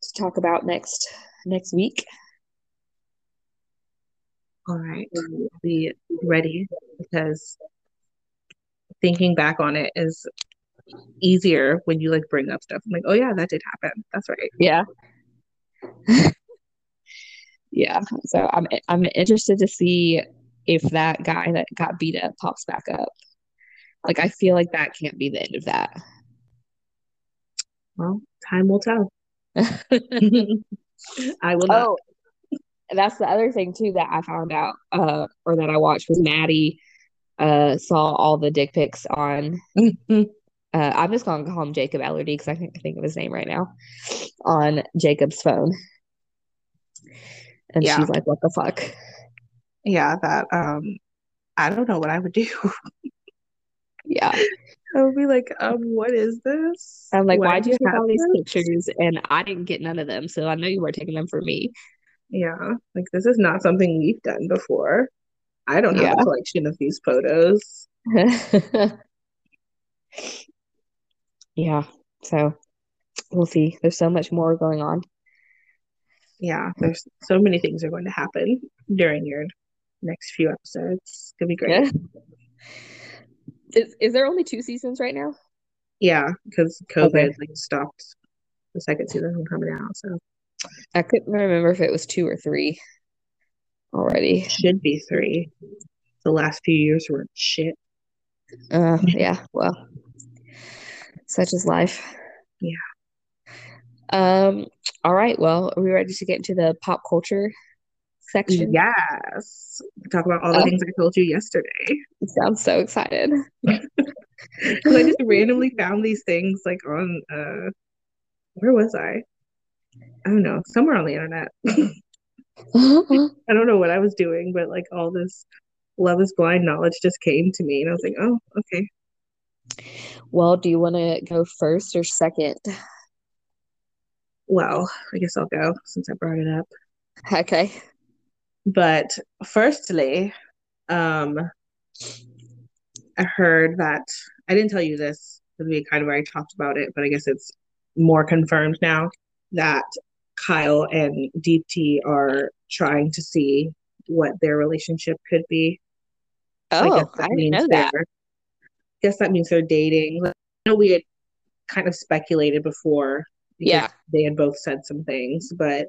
to talk about next next week. All right, be ready because thinking back on it is easier when you like bring up stuff. I'm like, oh yeah, that did happen. That's right. Yeah. yeah. So I'm I'm interested to see if that guy that got beat up pops back up. Like I feel like that can't be the end of that. Well, time will tell. I will not. Oh, that's the other thing too that I found out, uh, or that I watched was Maddie uh saw all the dick pics on. uh, I'm just gonna call him Jacob Elordi because I can't think of his name right now on Jacob's phone. And yeah. she's like, "What the fuck?" Yeah, that um, I don't know what I would do. yeah, I would be like, um, what is this? I'm like, why do you have all these pictures and I didn't get none of them? So I know you were taking them for me. Yeah, like this is not something we've done before. I don't have yeah. a collection of these photos. yeah. So we'll see. There's so much more going on. Yeah, there's so many things are going to happen during your next few episodes. It's gonna be great. Yeah. Is is there only two seasons right now? Yeah, because COVID Okay. like stopped the second season from coming out, so I couldn't remember if it was two or three already. should be three. The last few years were shit. Uh, yeah, well, such is life. Yeah. Um, all right, well, are we ready to get into the pop culture section? Yes. Talk about all the Oh. things I told you yesterday. Sounds so excited. Because I just randomly found these things like on uh where was I? I don't know, somewhere on the internet. I don't know what I was doing, but like all this love is blind knowledge just came to me and I was like, oh, okay. Well, do you want to go first or second? Well, I guess I'll go since I brought it up. Okay. But firstly, um I heard that I didn't tell you this because we kind of already talked about it, but I guess it's more confirmed now that Kyle and Deepti are trying to see what their relationship could be. So I Oh, guess I didn't means know that. they're- guess that means they're dating. Like, I know we had kind of speculated before Yeah. they had both said some things, but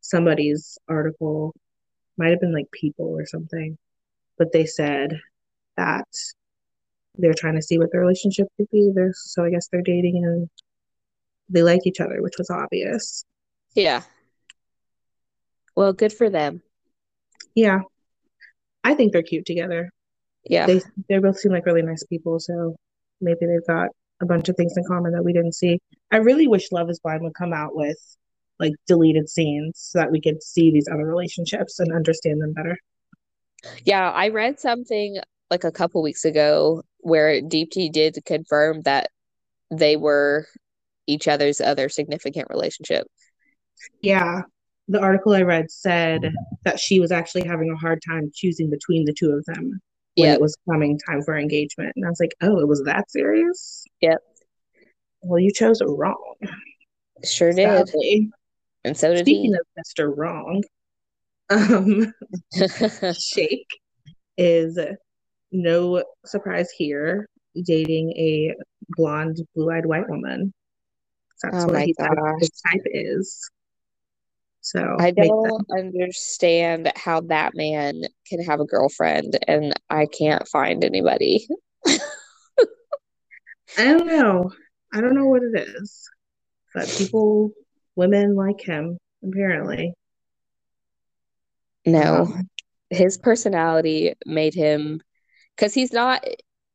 somebody's article might have been like People or something, but they said that they're trying to see what their relationship could be. They're, so I guess they're dating and they like each other, which was obvious. Yeah. Well, good for them. Yeah, I think they're cute together. Yeah. They they both seem like really nice people, so maybe they've got a bunch of things in common that we didn't see. I really wish Love is Blind would come out with like deleted scenes so that we could see these other relationships and understand them better. Yeah, I read something like a couple weeks ago where Deepti did confirm that they were each other's other significant relationship. Yeah, the article I read said that she was actually having a hard time choosing between the two of them when Yeah. it was coming time for engagement. And I was like, oh, it was that serious? Yep. Well, you chose wrong. Sure did. Sadly. And so did Speaking he. of Mr. Wrong, um, Shake is no surprise here, dating a blonde, blue-eyed white woman. That's Oh what he his type is. So I don't understand how that man can have a girlfriend and I can't find anybody. I don't know. I don't know what it is, but people, women like him, apparently. No. Um, His personality made him, because he's not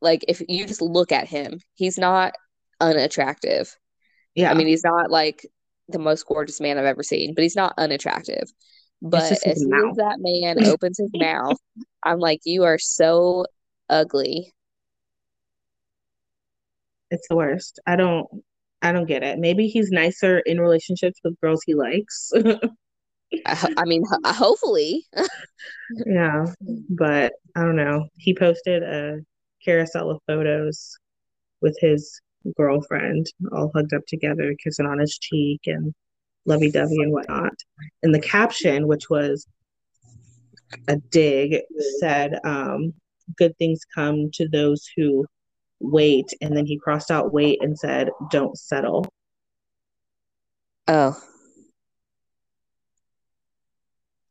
like, if you just look at him, he's not unattractive. yeah. I mean, he's not like the most gorgeous man I've ever seen, but he's not unattractive. But as soon mouth. as that man opens his mouth, I'm like, you are so ugly. it's the worst. I don't, I don't get it. Maybe he's nicer in relationships with girls he likes. I, I mean, ho- hopefully. Yeah, but I don't know. He posted a carousel of photos with his girlfriend, all hugged up together, kissing on his cheek and lovey-dovey and whatnot. And the caption, which was a dig, said, um, "Good things come to those who wait." And then he crossed out "wait" and said, "Don't settle." Oh,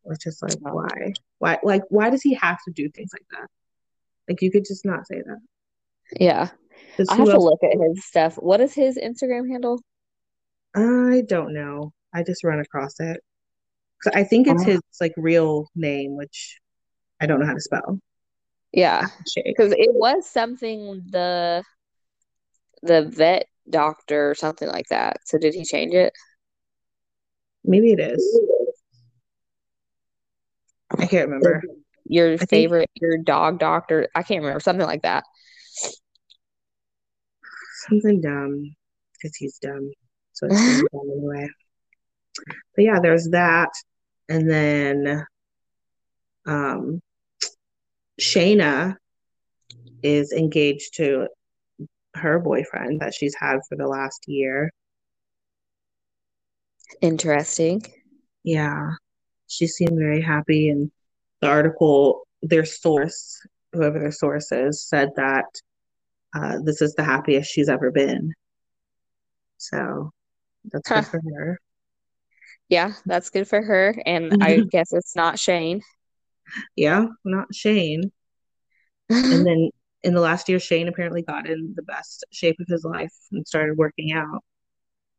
Which is like, why? Why? Like, why does he have to do things like that? Like, you could just not say that. Yeah. I have to look at his stuff. What is his Instagram handle? I don't know. I just run across it. I think it's Oh. his like real name, which I don't know how to spell. Yeah, because it was something the the vet doctor or something like that. So did he change it? Maybe it is. I can't remember. Your think- favorite, your dog doctor? I can't remember. Something like that. Something dumb because he's dumb. So it's dumb anyway. But yeah, there's that. And then um Shaina is engaged to her boyfriend that she's had for the last year. Interesting. Yeah. She seemed very happy and the article, their source, whoever their source is, said that uh, this is the happiest she's ever been. So that's Huh. good for her. Yeah, that's good for her. And I guess it's not Shayne. Yeah, not Shayne. And then in the last year, Shayne apparently got in the best shape of his life and started working out,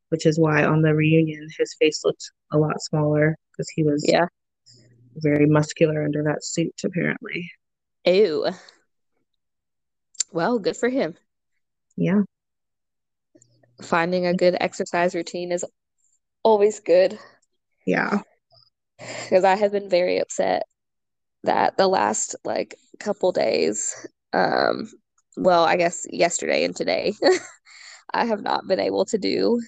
which is why on the reunion his face looked a lot smaller because he was Yeah. very muscular under that suit, apparently. Ew. Well, good for him. Yeah. Finding a good exercise routine is always good Yeah. because I have been very upset that the last like couple days, um, well, I guess yesterday and today, I have not been able to do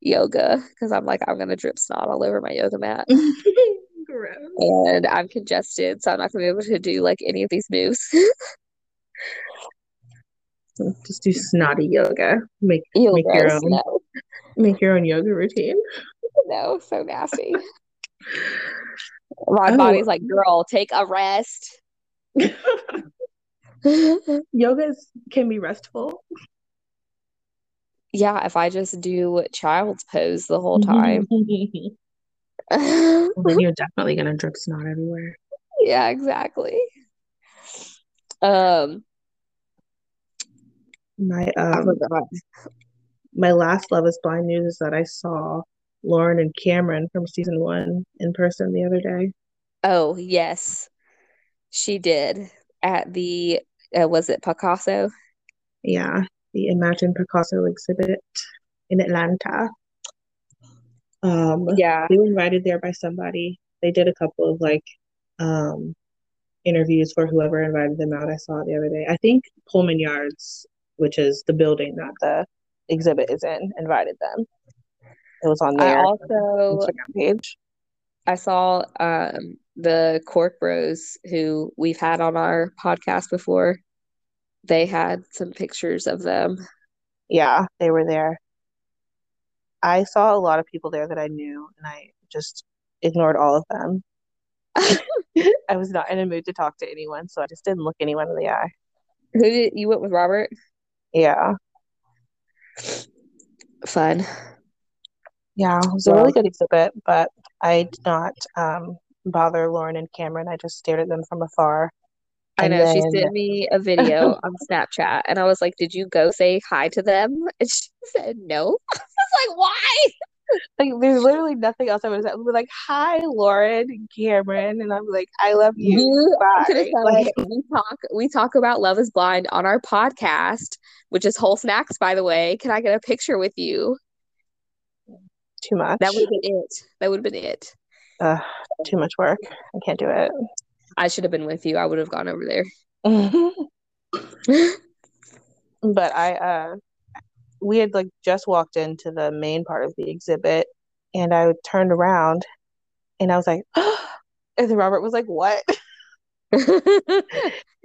yoga because I'm like, I'm gonna drip snot all over my yoga mat Gross. and I'm congested, so I'm not gonna be able to do like any of these moves. Just do snotty yoga. Make Ew, make your own No, make your own yoga routine. no, so nasty. My Oh. body's like, girl, take a rest. Yoga can be restful. Yeah, if I just do child's pose the whole time. Well, then you're definitely gonna drip snot everywhere. Yeah, exactly. Um, My I um forgot. my last Love is Blind news is that I saw Lauren and Cameron from season one in person the other day. Oh, yes, she did at the uh, was it Picasso? Yeah, the Imagine Picasso exhibit in Atlanta. Um, Yeah. they were invited there by somebody. They did a couple of like um interviews for whoever invited them out. I saw it the other day. I think Pullman Yards, which is the building that the exhibit is in, invited them. It was on I also Instagram page. I saw um the Cork Bros who we've had on our podcast before. They had some pictures of them. Yeah, they were there. I saw a lot of people there that I knew, and I just ignored all of them. I was not in a mood to talk to anyone, so I just didn't look anyone in the eye. Who did you went with Robert? Yeah, Fun. Yeah, it was a really good exhibit, but I did not um, bother Lauren and Cameron. I just stared at them from afar. I know she sent me a video on Snapchat and I was like, Did you go say hi to them? And she said no. I was like, Why? like, there's literally nothing else I would have said. I would be like, "Hi, Lauren and Cameron," and I'm like, "I love you." You Bye. Like, we talk we talk about Love is Blind on our podcast, which is Whole Snacks, by the way. Can I get a picture with you? Too much. That would have been it. That would have been it. Uh, too much work. I can't do it. I should have been with you. I would have gone over there. But I uh we had like just walked into the main part of the exhibit and I turned around and I was like and then Robert was like, What?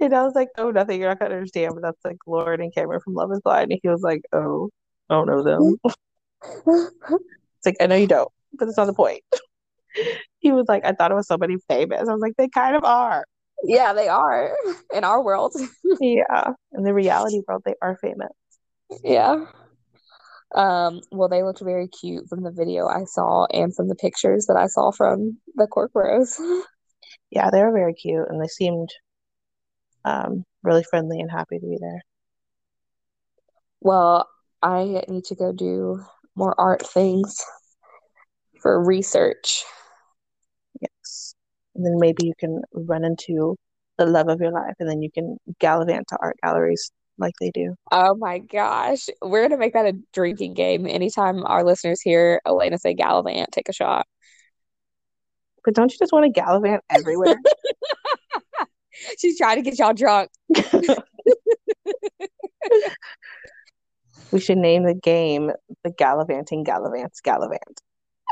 And I was like, Oh, nothing, you're not gonna understand, but that's like Lauren and Cameron from Love is Blind. And he was like, Oh, I don't know them. It's like, I know you don't, but that's not the point. He was like, I thought it was somebody famous. I was like, they kind of are. yeah, they are in our world. Yeah. In the reality world, they are famous. Yeah. Um, well, they looked very cute from the video I saw and from the pictures that I saw from the Cork Bros. Yeah, they were very cute and they seemed um really friendly and happy to be there. Well, I need to go do more art things for research. Yes. And then maybe you can run into the love of your life and then you can gallivant to art galleries like they do. Oh my gosh. We're gonna make that a drinking game. Anytime our listeners hear Elena say Gallivant, take a shot. But don't you just want to gallivant everywhere? She's trying to get y'all drunk. We should name the game the Gallivanting Gallivants Gallivant.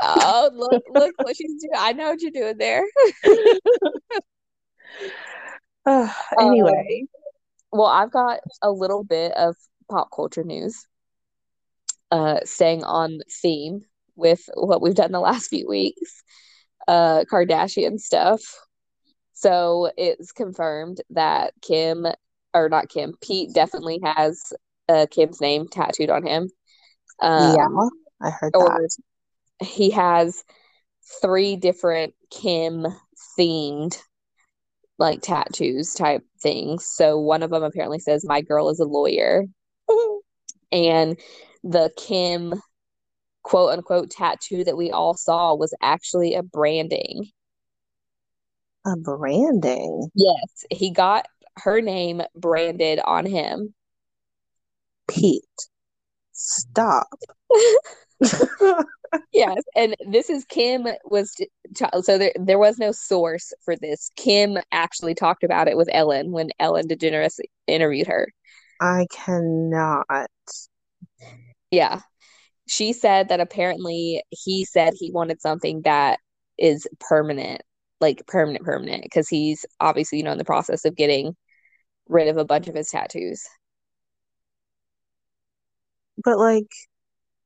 Oh, look, look what she's doing. I know what you're doing there. Uh, anyway, Well, I've got a little bit of pop culture news. Uh, staying on theme with what we've done the last few weeks, uh, Kardashian stuff. So it's confirmed that Kim, or not Kim, Pete definitely has uh, Kim's name tattooed on him. Um, yeah, I heard that. He has three different Kim themed like tattoos type things. So one of them apparently says, My girl is a lawyer. and the Kim quote unquote tattoo that we all saw was actually a branding. A branding? Yes. He got her name branded on him. Pete, stop. yes, and this is Kim was so there there was no source for this. Kim actually talked about it with Ellen when Ellen DeGeneres interviewed her. I cannot. Yeah. She said that apparently he said he wanted something that is permanent, like permanent, permanent, because he's obviously, you know, in the process of getting rid of a bunch of his tattoos. But like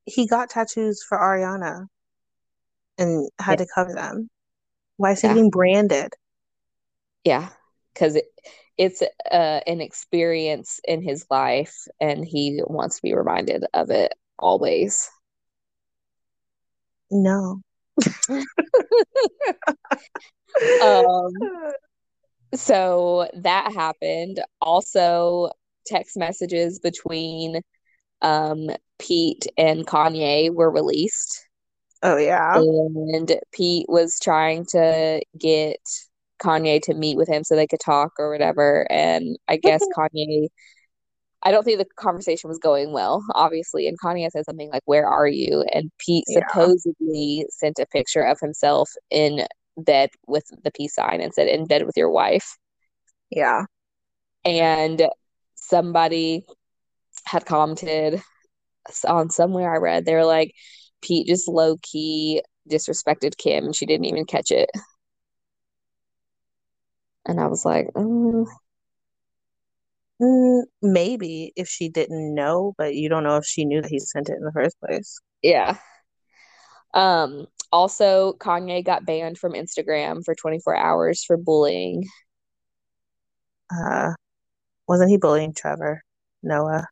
he got tattoos for Ariana and had yeah. to cover them. Why is he yeah. getting branded? Yeah, because it, it's uh, an experience in his life, and he wants to be reminded of it always. No. um. So that happened. Also, text messages between um, Pete and Kanye were released. Oh, yeah. And Pete was trying to get Kanye to meet with him so they could talk or whatever. And I guess Kanye, I don't think the conversation was going well, obviously. And Kanye said something like, Where are you? And Pete yeah. supposedly sent a picture of himself in bed with the peace sign and said, In bed with your wife. Yeah. And somebody had commented on somewhere I read, they were like, Pete just low key disrespected Kim and she didn't even catch it. And I was like, mm. Mm, maybe if she didn't know, but you don't know if she knew that he sent it in the first place. Yeah. Um, also, Kanye got banned from Instagram for 24 hours for bullying. Uh, wasn't he bullying Trevor Noah?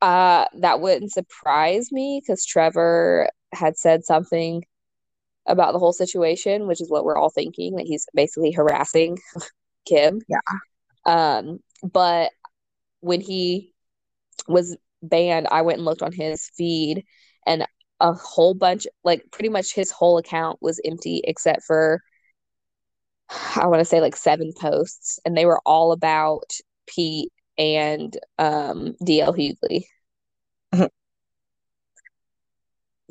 Uh, that wouldn't surprise me because Trevor had said something about the whole situation, which is what we're all thinking that he's basically harassing Kim. Yeah. Um, but when he was banned, I went and looked on his feed and a whole bunch like pretty much his whole account was empty except for I want to say like seven posts and they were all about Pete and um, DL Hughley.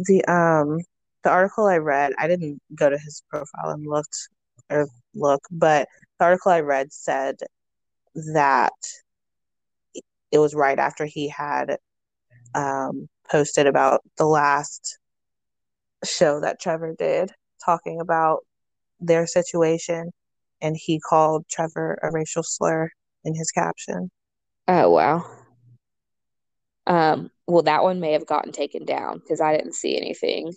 The um the article I read, I didn't go to his profile and looked or look, but the article I read said that it was right after he had um, posted about the last show that Trevor did, talking about their situation, and he called Trevor a racial slur in his caption. Oh wow. Um, well, that one may have gotten taken down because I didn't see anything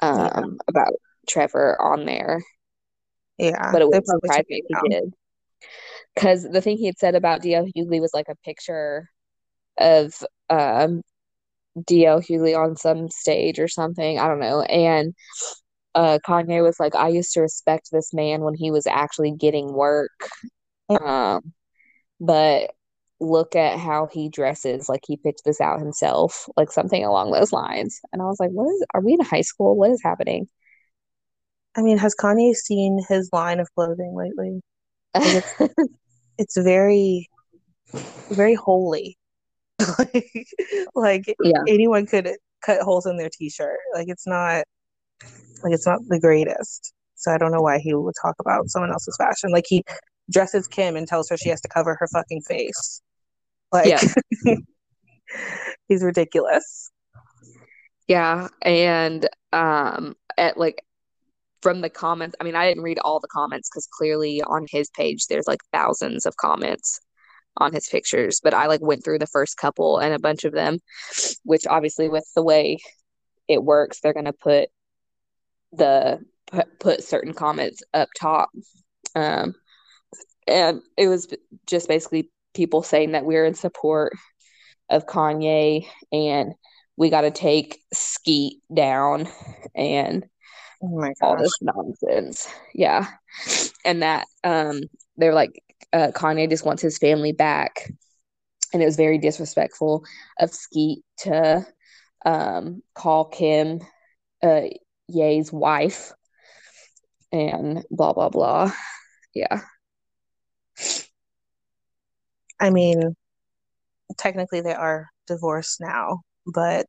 um, about Trevor on there. Yeah, but it would surprise me if he did. Because the thing he had said about DL Hughley was like a picture of um, DL Hughley on some stage or something. I don't know. And uh, Kanye was like, I used to respect this man when he was actually getting work. Um, but look at how he dresses like he picked this out himself like something along those lines. And i was like what is are we in high school? What is happening? I mean has kanye seen his line of clothing lately? Like it's, it's very very holy. Like, like yeah. anyone could cut holes in their t-shirt. Like it's not like it's not the greatest. So i don't know why he would talk about someone else's fashion. Like he dresses Kim and tells her she has to cover her fucking face. Like, yeah. he's ridiculous. Yeah, and um, at like from the comments, I mean, I didn't read all the comments because clearly on his page there's like thousands of comments on his pictures, but I like went through the first couple and a bunch of them, which obviously with the way it works, they're gonna put the put, put certain comments up top. Um, and it was just basically people saying that we're in support of Kanye and we got to take Skete down and Oh all this nonsense. Yeah. And that um they're like uh, Kanye just wants his family back. And it was very disrespectful of Skete to um call Kim uh Ye's wife and blah blah blah. Yeah. I mean, technically they are divorced now, but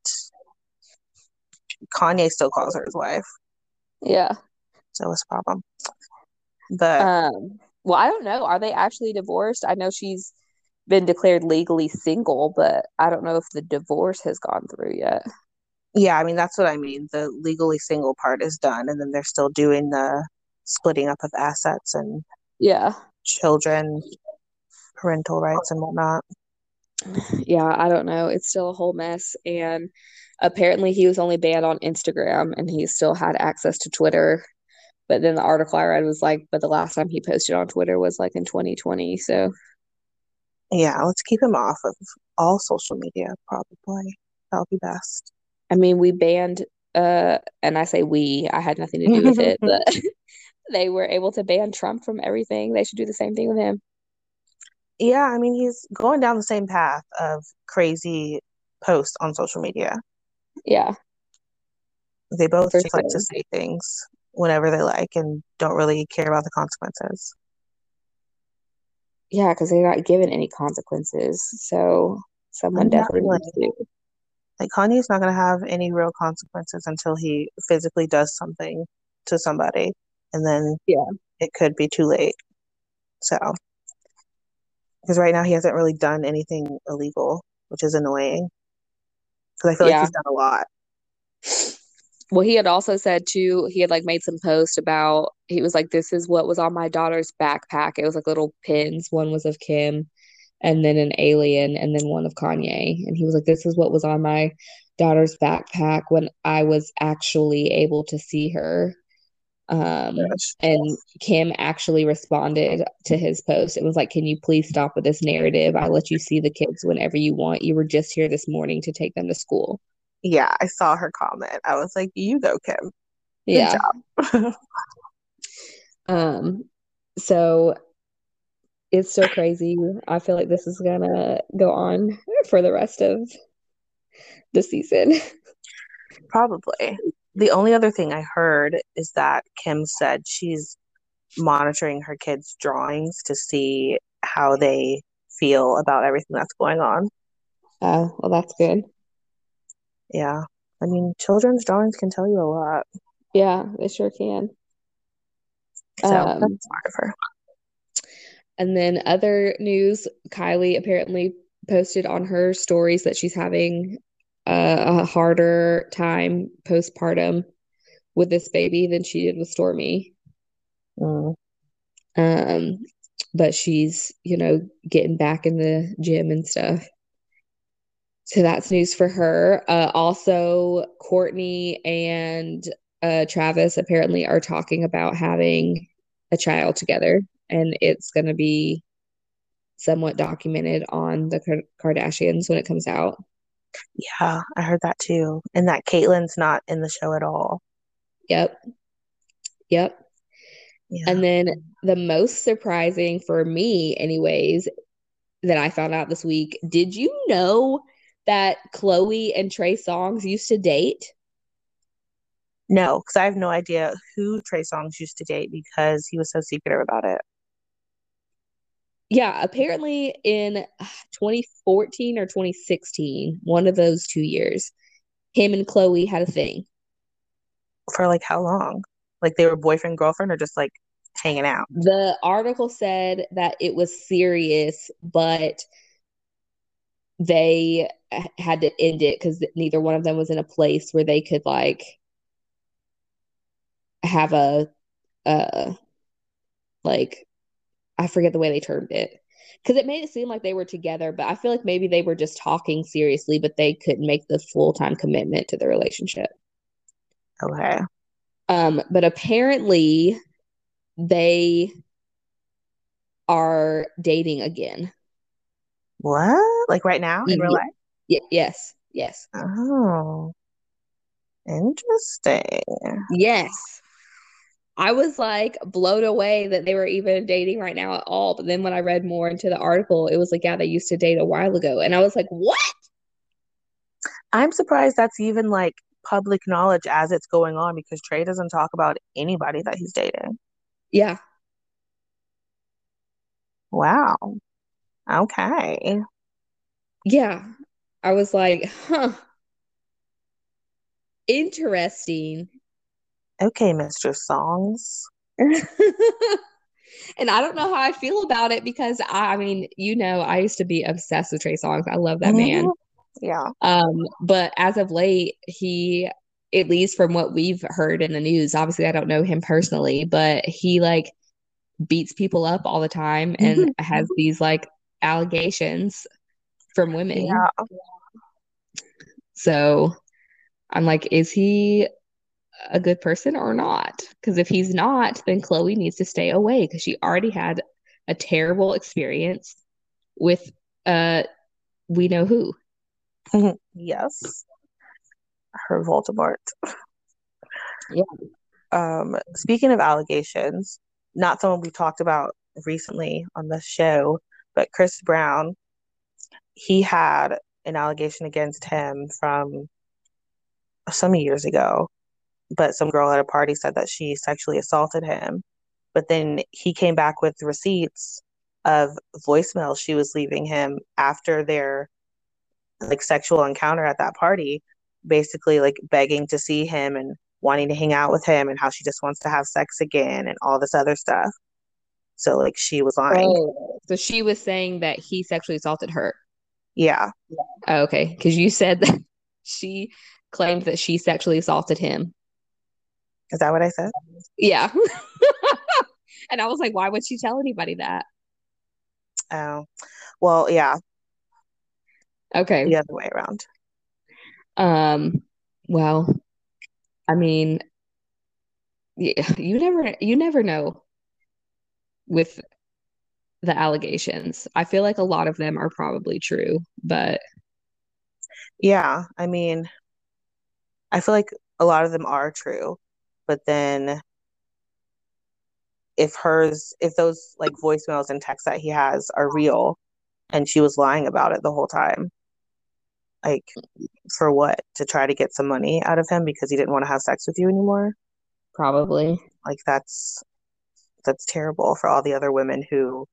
Kanye still calls her his wife. Yeah. So it's a problem. But um well, I don't know. Are they actually divorced? I know she's been declared legally single, but I don't know if the divorce has gone through yet. Yeah, I mean that's what I mean. The legally single part is done and then they're still doing the splitting up of assets and yeah, children parental rights and whatnot. Yeah, I don't know. It's still a whole mess and apparently he was only banned on Instagram and he still had access to Twitter but then the article I read was like, but the last time he posted on Twitter was like in 2020. So yeah, let's keep him off of all social media, probably. That'll be best. I mean, we banned uh and I say we, I had nothing to do with it, but they were able to ban Trump from everything. They should do the same thing with him. Yeah, I mean he's going down the same path of crazy posts on social media. Yeah. They both For just sure. like to say things whenever they like and don't really care about the consequences. Yeah, because they're not given any consequences. So someone I'm definitely like. Like Kanye's not gonna have any real consequences until he physically does something to somebody, and then yeah, it could be too late. So, because right now he hasn't really done anything illegal, which is annoying. Because I feel yeah. like he's done a lot. Well he had also said too he had like made some post about he was like this is what was on my daughter's backpack. It was like little pins. One was of kim and then an alien and then one of kanye. And he was like this is what was on my daughter's backpack when i was actually able to see her um yes. and kim actually responded to his post it was like can you please stop with this narrative i let you see the kids whenever you want you were just here this morning to take them to school yeah, I saw her comment. I was like, you go, Kim. Good yeah. um, so it's so crazy. I feel like this is gonna go on for the rest of the season. Probably. The only other thing I heard is that Kim said she's monitoring her kids' drawings to see how they feel about everything that's going on. Oh, well, that's good. Yeah. I mean, children's drawings can tell you a lot. Yeah, they sure can. So um, that's smart of her. And then other news, Kylie apparently posted on her stories that she's having a harder time postpartum with this baby than she did with Stormi. Mm. Um, but she's, you know, getting back in the gym and stuff. So that's news for her. Uh, also, Kourtney and uh, Travis apparently are talking about having a child together, and it's going to be somewhat documented on the Kardashians when it comes out. Yeah, I heard that too. And that Caitlyn's not in the show at all. Yep. Yep. Yeah. And then the most surprising for me, anyways, that I found out this week did you know that Khloe and Trey Songz used to date? No, because I have no idea who Trey Songz used to date because he was so secretive about it. Yeah, apparently in 2014 or 2016, one of those two years, him and Khloe had a thing. For like how long? Like they were boyfriend, girlfriend, or just like hanging out? The article said that it was serious, but they had to end it because neither one of them was in a place where they could like have a uh like I forget the way they termed it. because it made it seem like they were together, but I feel like maybe they were just talking seriously, but they couldn't make the full time commitment to the relationship. Okay. Um, but apparently they are dating again. What? Like right now in real life? Y- yes. Yes. Oh. Interesting. Yes. I was like blown away that they were even dating right now at all. But then when I read more into the article, it was like, yeah, they used to date a while ago. And I was like, what? I'm surprised that's even like public knowledge as it's going on because Trey doesn't talk about anybody that he's dating. Yeah. Wow. Okay. Yeah. I was like, huh. Interesting. Okay, Mr. Songz. and I don't know how I feel about it because I, I mean, you know, I used to be obsessed with Trey Songz. I love that man. Mm-hmm. Yeah. Um, but as of late, he, at least from what we've heard in the news, obviously I don't know him personally, but he like beats people up all the time and Mm-hmm. has these like allegations from women. Yeah. So I'm like, is he a good person or not? Because if he's not, then Khloe needs to stay away because she already had a terrible experience with uh we know who. Yes. Her Voldemort. Yeah. Um, speaking of allegations, not someone we talked about recently on the show, but Chris Brown, he had an allegation against him from some years ago, but some girl at a party said that she sexually assaulted him. But then he came back with receipts of voicemails she was leaving him after their like sexual encounter at that party, basically like begging to see him and wanting to hang out with him and how she just wants to have sex again and all this other stuff. So like she was lying. Oh, so she was saying that he sexually assaulted her. Yeah. Oh, okay, because you said that she claimed that she sexually assaulted him. Is that what I said? Yeah. and I was like, why would she tell anybody that? Oh. Well, yeah, Okay. the other way around. Um, well, I mean, yeah, you never you never know with the allegations. I feel like a lot of them are probably true, but Yeah, I mean, I feel like a lot of them are true, but then if hers, if those like voicemails and texts that he has are real and she was lying about it the whole time, like for what? To try to get some money out of him because he didn't want to have sex with you anymore? probably. Like that's that's terrible for all the other women who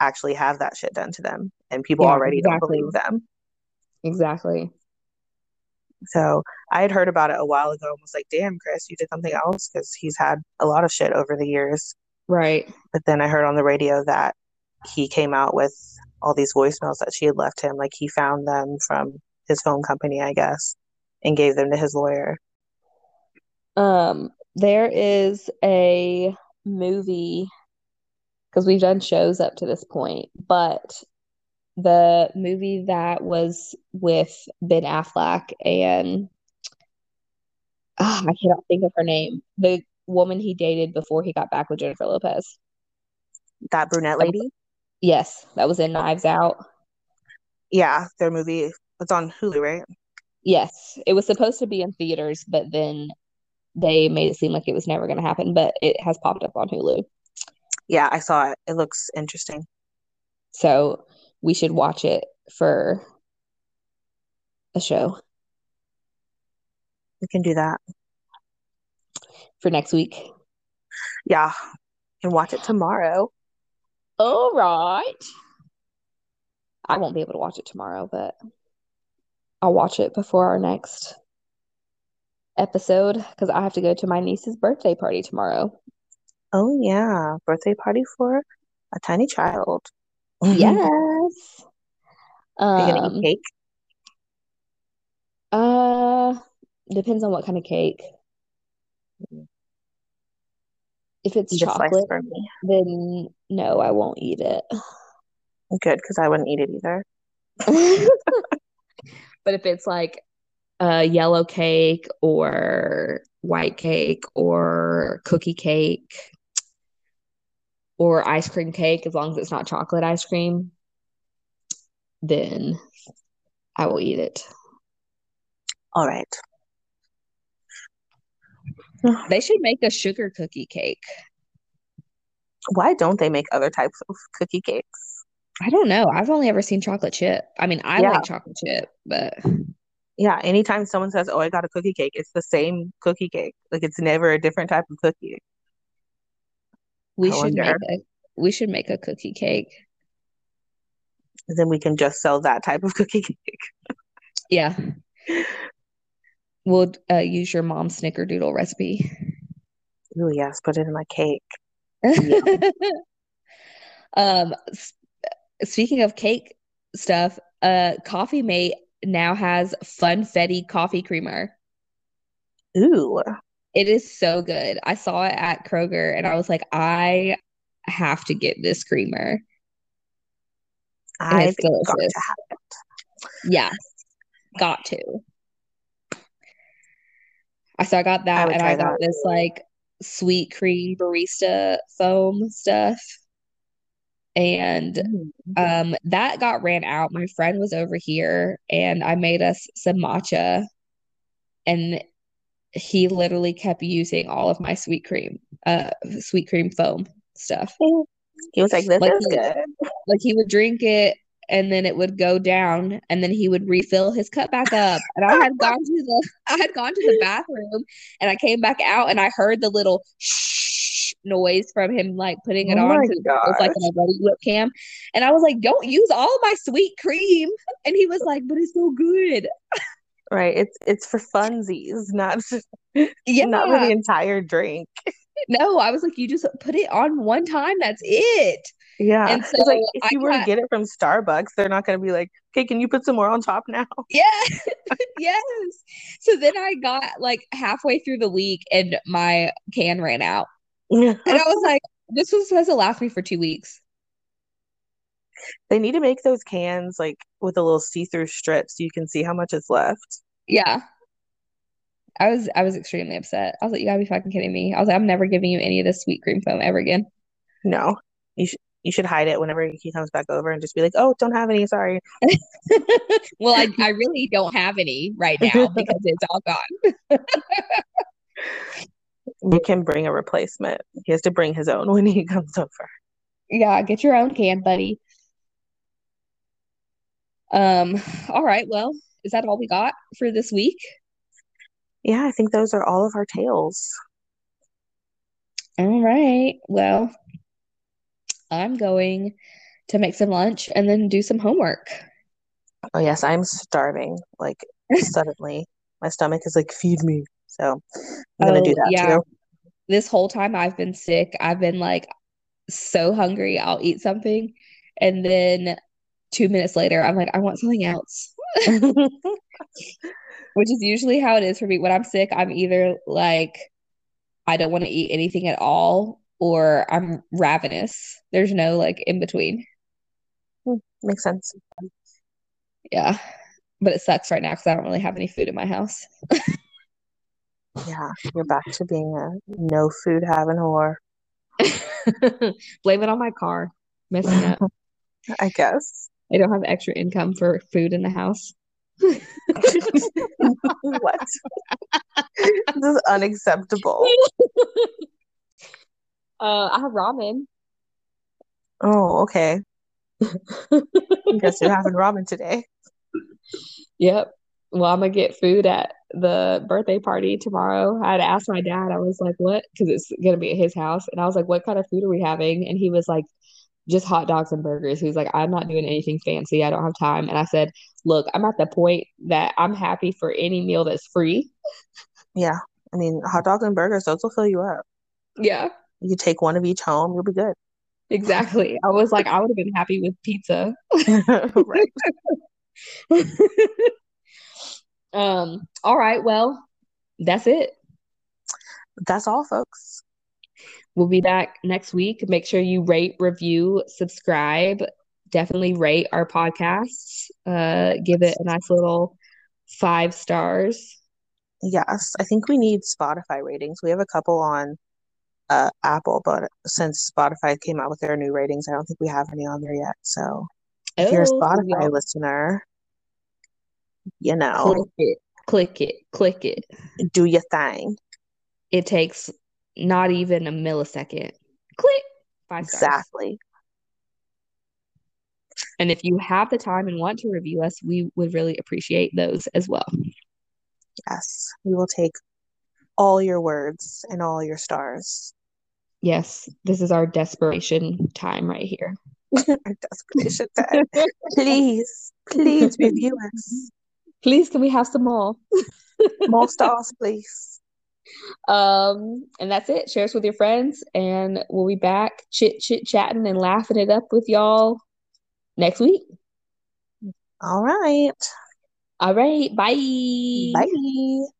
actually have that shit done to them and people Yeah, already don't believe them. Exactly. So I had heard about it a while ago and was like, damn, Chris, you did something else because he's had a lot of shit over the years. Right. But then I heard on the radio that he came out with all these voicemails that she had left him. Like he found them from his phone company, I guess, and gave them to his lawyer. Um, there is a movie because we've done shows up to this point, but the movie that was with Ben Affleck and ah, I cannot think of her name. The woman he dated before he got back with Jennifer Lopez. That brunette lady? Yes, that was in Knives Out. Yeah, their movie. It's on Hulu, right? Yes, it was supposed to be in theaters, but then they made it seem like it was never going to happen, but it has popped up on Hulu. Yeah, I saw it. It looks interesting. So we should watch it for a show We can do that. for next week. Yeah, and watch it tomorrow. All right. I won't be able to watch it tomorrow, but I'll watch it before our next episode because I have to go to my niece's birthday party tomorrow. Oh yeah, birthday party for a tiny child. Yes. Are you gonna Um, eat cake? uh, depends on what kind of cake. If it's slice chocolate, for me. then no, I won't eat it. Good, because I wouldn't eat it either. but if it's like a yellow cake or white cake or cookie cake or ice cream cake, as long as it's not chocolate ice cream, then I will eat it. All right. They should make a sugar cookie cake. Why don't they make other types of cookie cakes? I don't know. I've only ever seen chocolate chip. I mean, I Yeah. like chocolate chip, but Yeah, anytime someone says, "Oh, I got a cookie cake," it's the same cookie cake. Like it's never a different type of cookie. We I should make a we should make a cookie cake. Then we can just sell that type of cookie cake. Yeah. We'll uh, use your mom's snickerdoodle recipe. Ooh, yes, put it in my cake. Um, s- speaking of cake stuff, uh, Coffee Mate now has Funfetti coffee creamer. Ooh, It is so good. I saw it at Kroger and I was like, I have to get this creamer. I've it's got to have it. Yeah, got to. I so I got that would and I got that. this like sweet cream barista foam stuff. And Mm. um that got ran out. My friend was over here and I made us some matcha and he literally kept using all of my sweet cream, uh sweet cream foam stuff. He was like, "This Like is he good." like he would drink it and then it would go down and then he would refill his cup back up. And i had gone to the i had gone to the bathroom and i came back out and i heard the little shh noise from him like putting it Oh on it was like a Reddi-wip cam. And i was like don't use all my sweet cream. And he was like but it's so good Right. It's it's for funsies, not yeah not for the entire drink. no i was like you just put it on one time that's it Yeah. and It's like so if i you were to get it from Starbucks, they're not going to be like, "Okay, can you put some more on top now?" Yeah. Yes. So then I got like halfway through the week and my can ran out. And I was like, this was supposed to last me for two weeks. They need to make those cans like with a little see-through strip so you can see how much is left. Yeah. I was I was extremely upset. I was like, you gotta be fucking kidding me. I was like, I'm never giving you any of this sweet cream foam ever again. No. You should you should hide it whenever he comes back over and just be like, "Oh, don't have any, sorry." Well, I, I really don't have any right now because it's all gone. You can bring a replacement. He has to bring his own when he comes over. Yeah, get your own can, buddy. Um, all right, well, is that all we got for this week? Yeah, I think those are all of our tales. All right. Well, I'm going to make some lunch and then do some homework. Oh yes, I'm starving. Like suddenly, my stomach is like, "Feed me." So I'm gonna do Oh, that yeah. too. This whole time I've been sick, I've been like so hungry, I'll eat something. And then two minutes later, I'm like, I want something else, which is usually how it is for me. When I'm sick, I'm either like, I don't want to eat anything at all, or I'm ravenous. There's no like in between. Hmm, makes sense. Yeah. But it sucks right now because I don't really have any food in my house. Yeah, you're back to being a no food having whore. Blame it on my car messing up. I guess. I don't have extra income for food in the house. What? This is unacceptable. Uh, I have ramen. Oh, okay. I Guess you're having ramen today. Yep. Well, I'm gonna get food at the birthday party tomorrow. I had asked my dad. I was like, "What?" Because it's gonna be at his house, and I was like, "What kind of food are we having?" And he was like, "Just hot dogs and burgers." He was like, "I'm not doing anything fancy. I don't have time." And I said, "Look, I'm at the point that I'm happy for any meal that's free." Yeah. I mean, hot dogs and burgers, those will fill you up. Yeah, You take one of each home, you'll be good. exactly. I was like, I would have been happy with pizza. Right. Um, all right, well, that's it. That's all, folks. We'll be back next week. Make sure you rate, review, subscribe definitely rate our podcasts. Uh, give it a nice little five stars. Yes, I think we need Spotify ratings. We have a couple on uh, Apple, but since Spotify came out with their new ratings, I don't think we have any on there yet. So if oh, you're a oh, Spotify yeah. listener, you know, click it, click it, click it. Do your thing. It takes not even a millisecond. Click. Five stars. Exactly. And if you have the time and want to review us, we would really appreciate those as well. Yes, we will take all your words and all your stars. Yes, this is our desperation time right here. our desperation time. please, please review us. Please, can we have some more? more stars, please. Um, and that's it. Share us with your friends, and we'll be back chit chit chatting and laughing it up with y'all next week. All right. All right. Bye. Bye.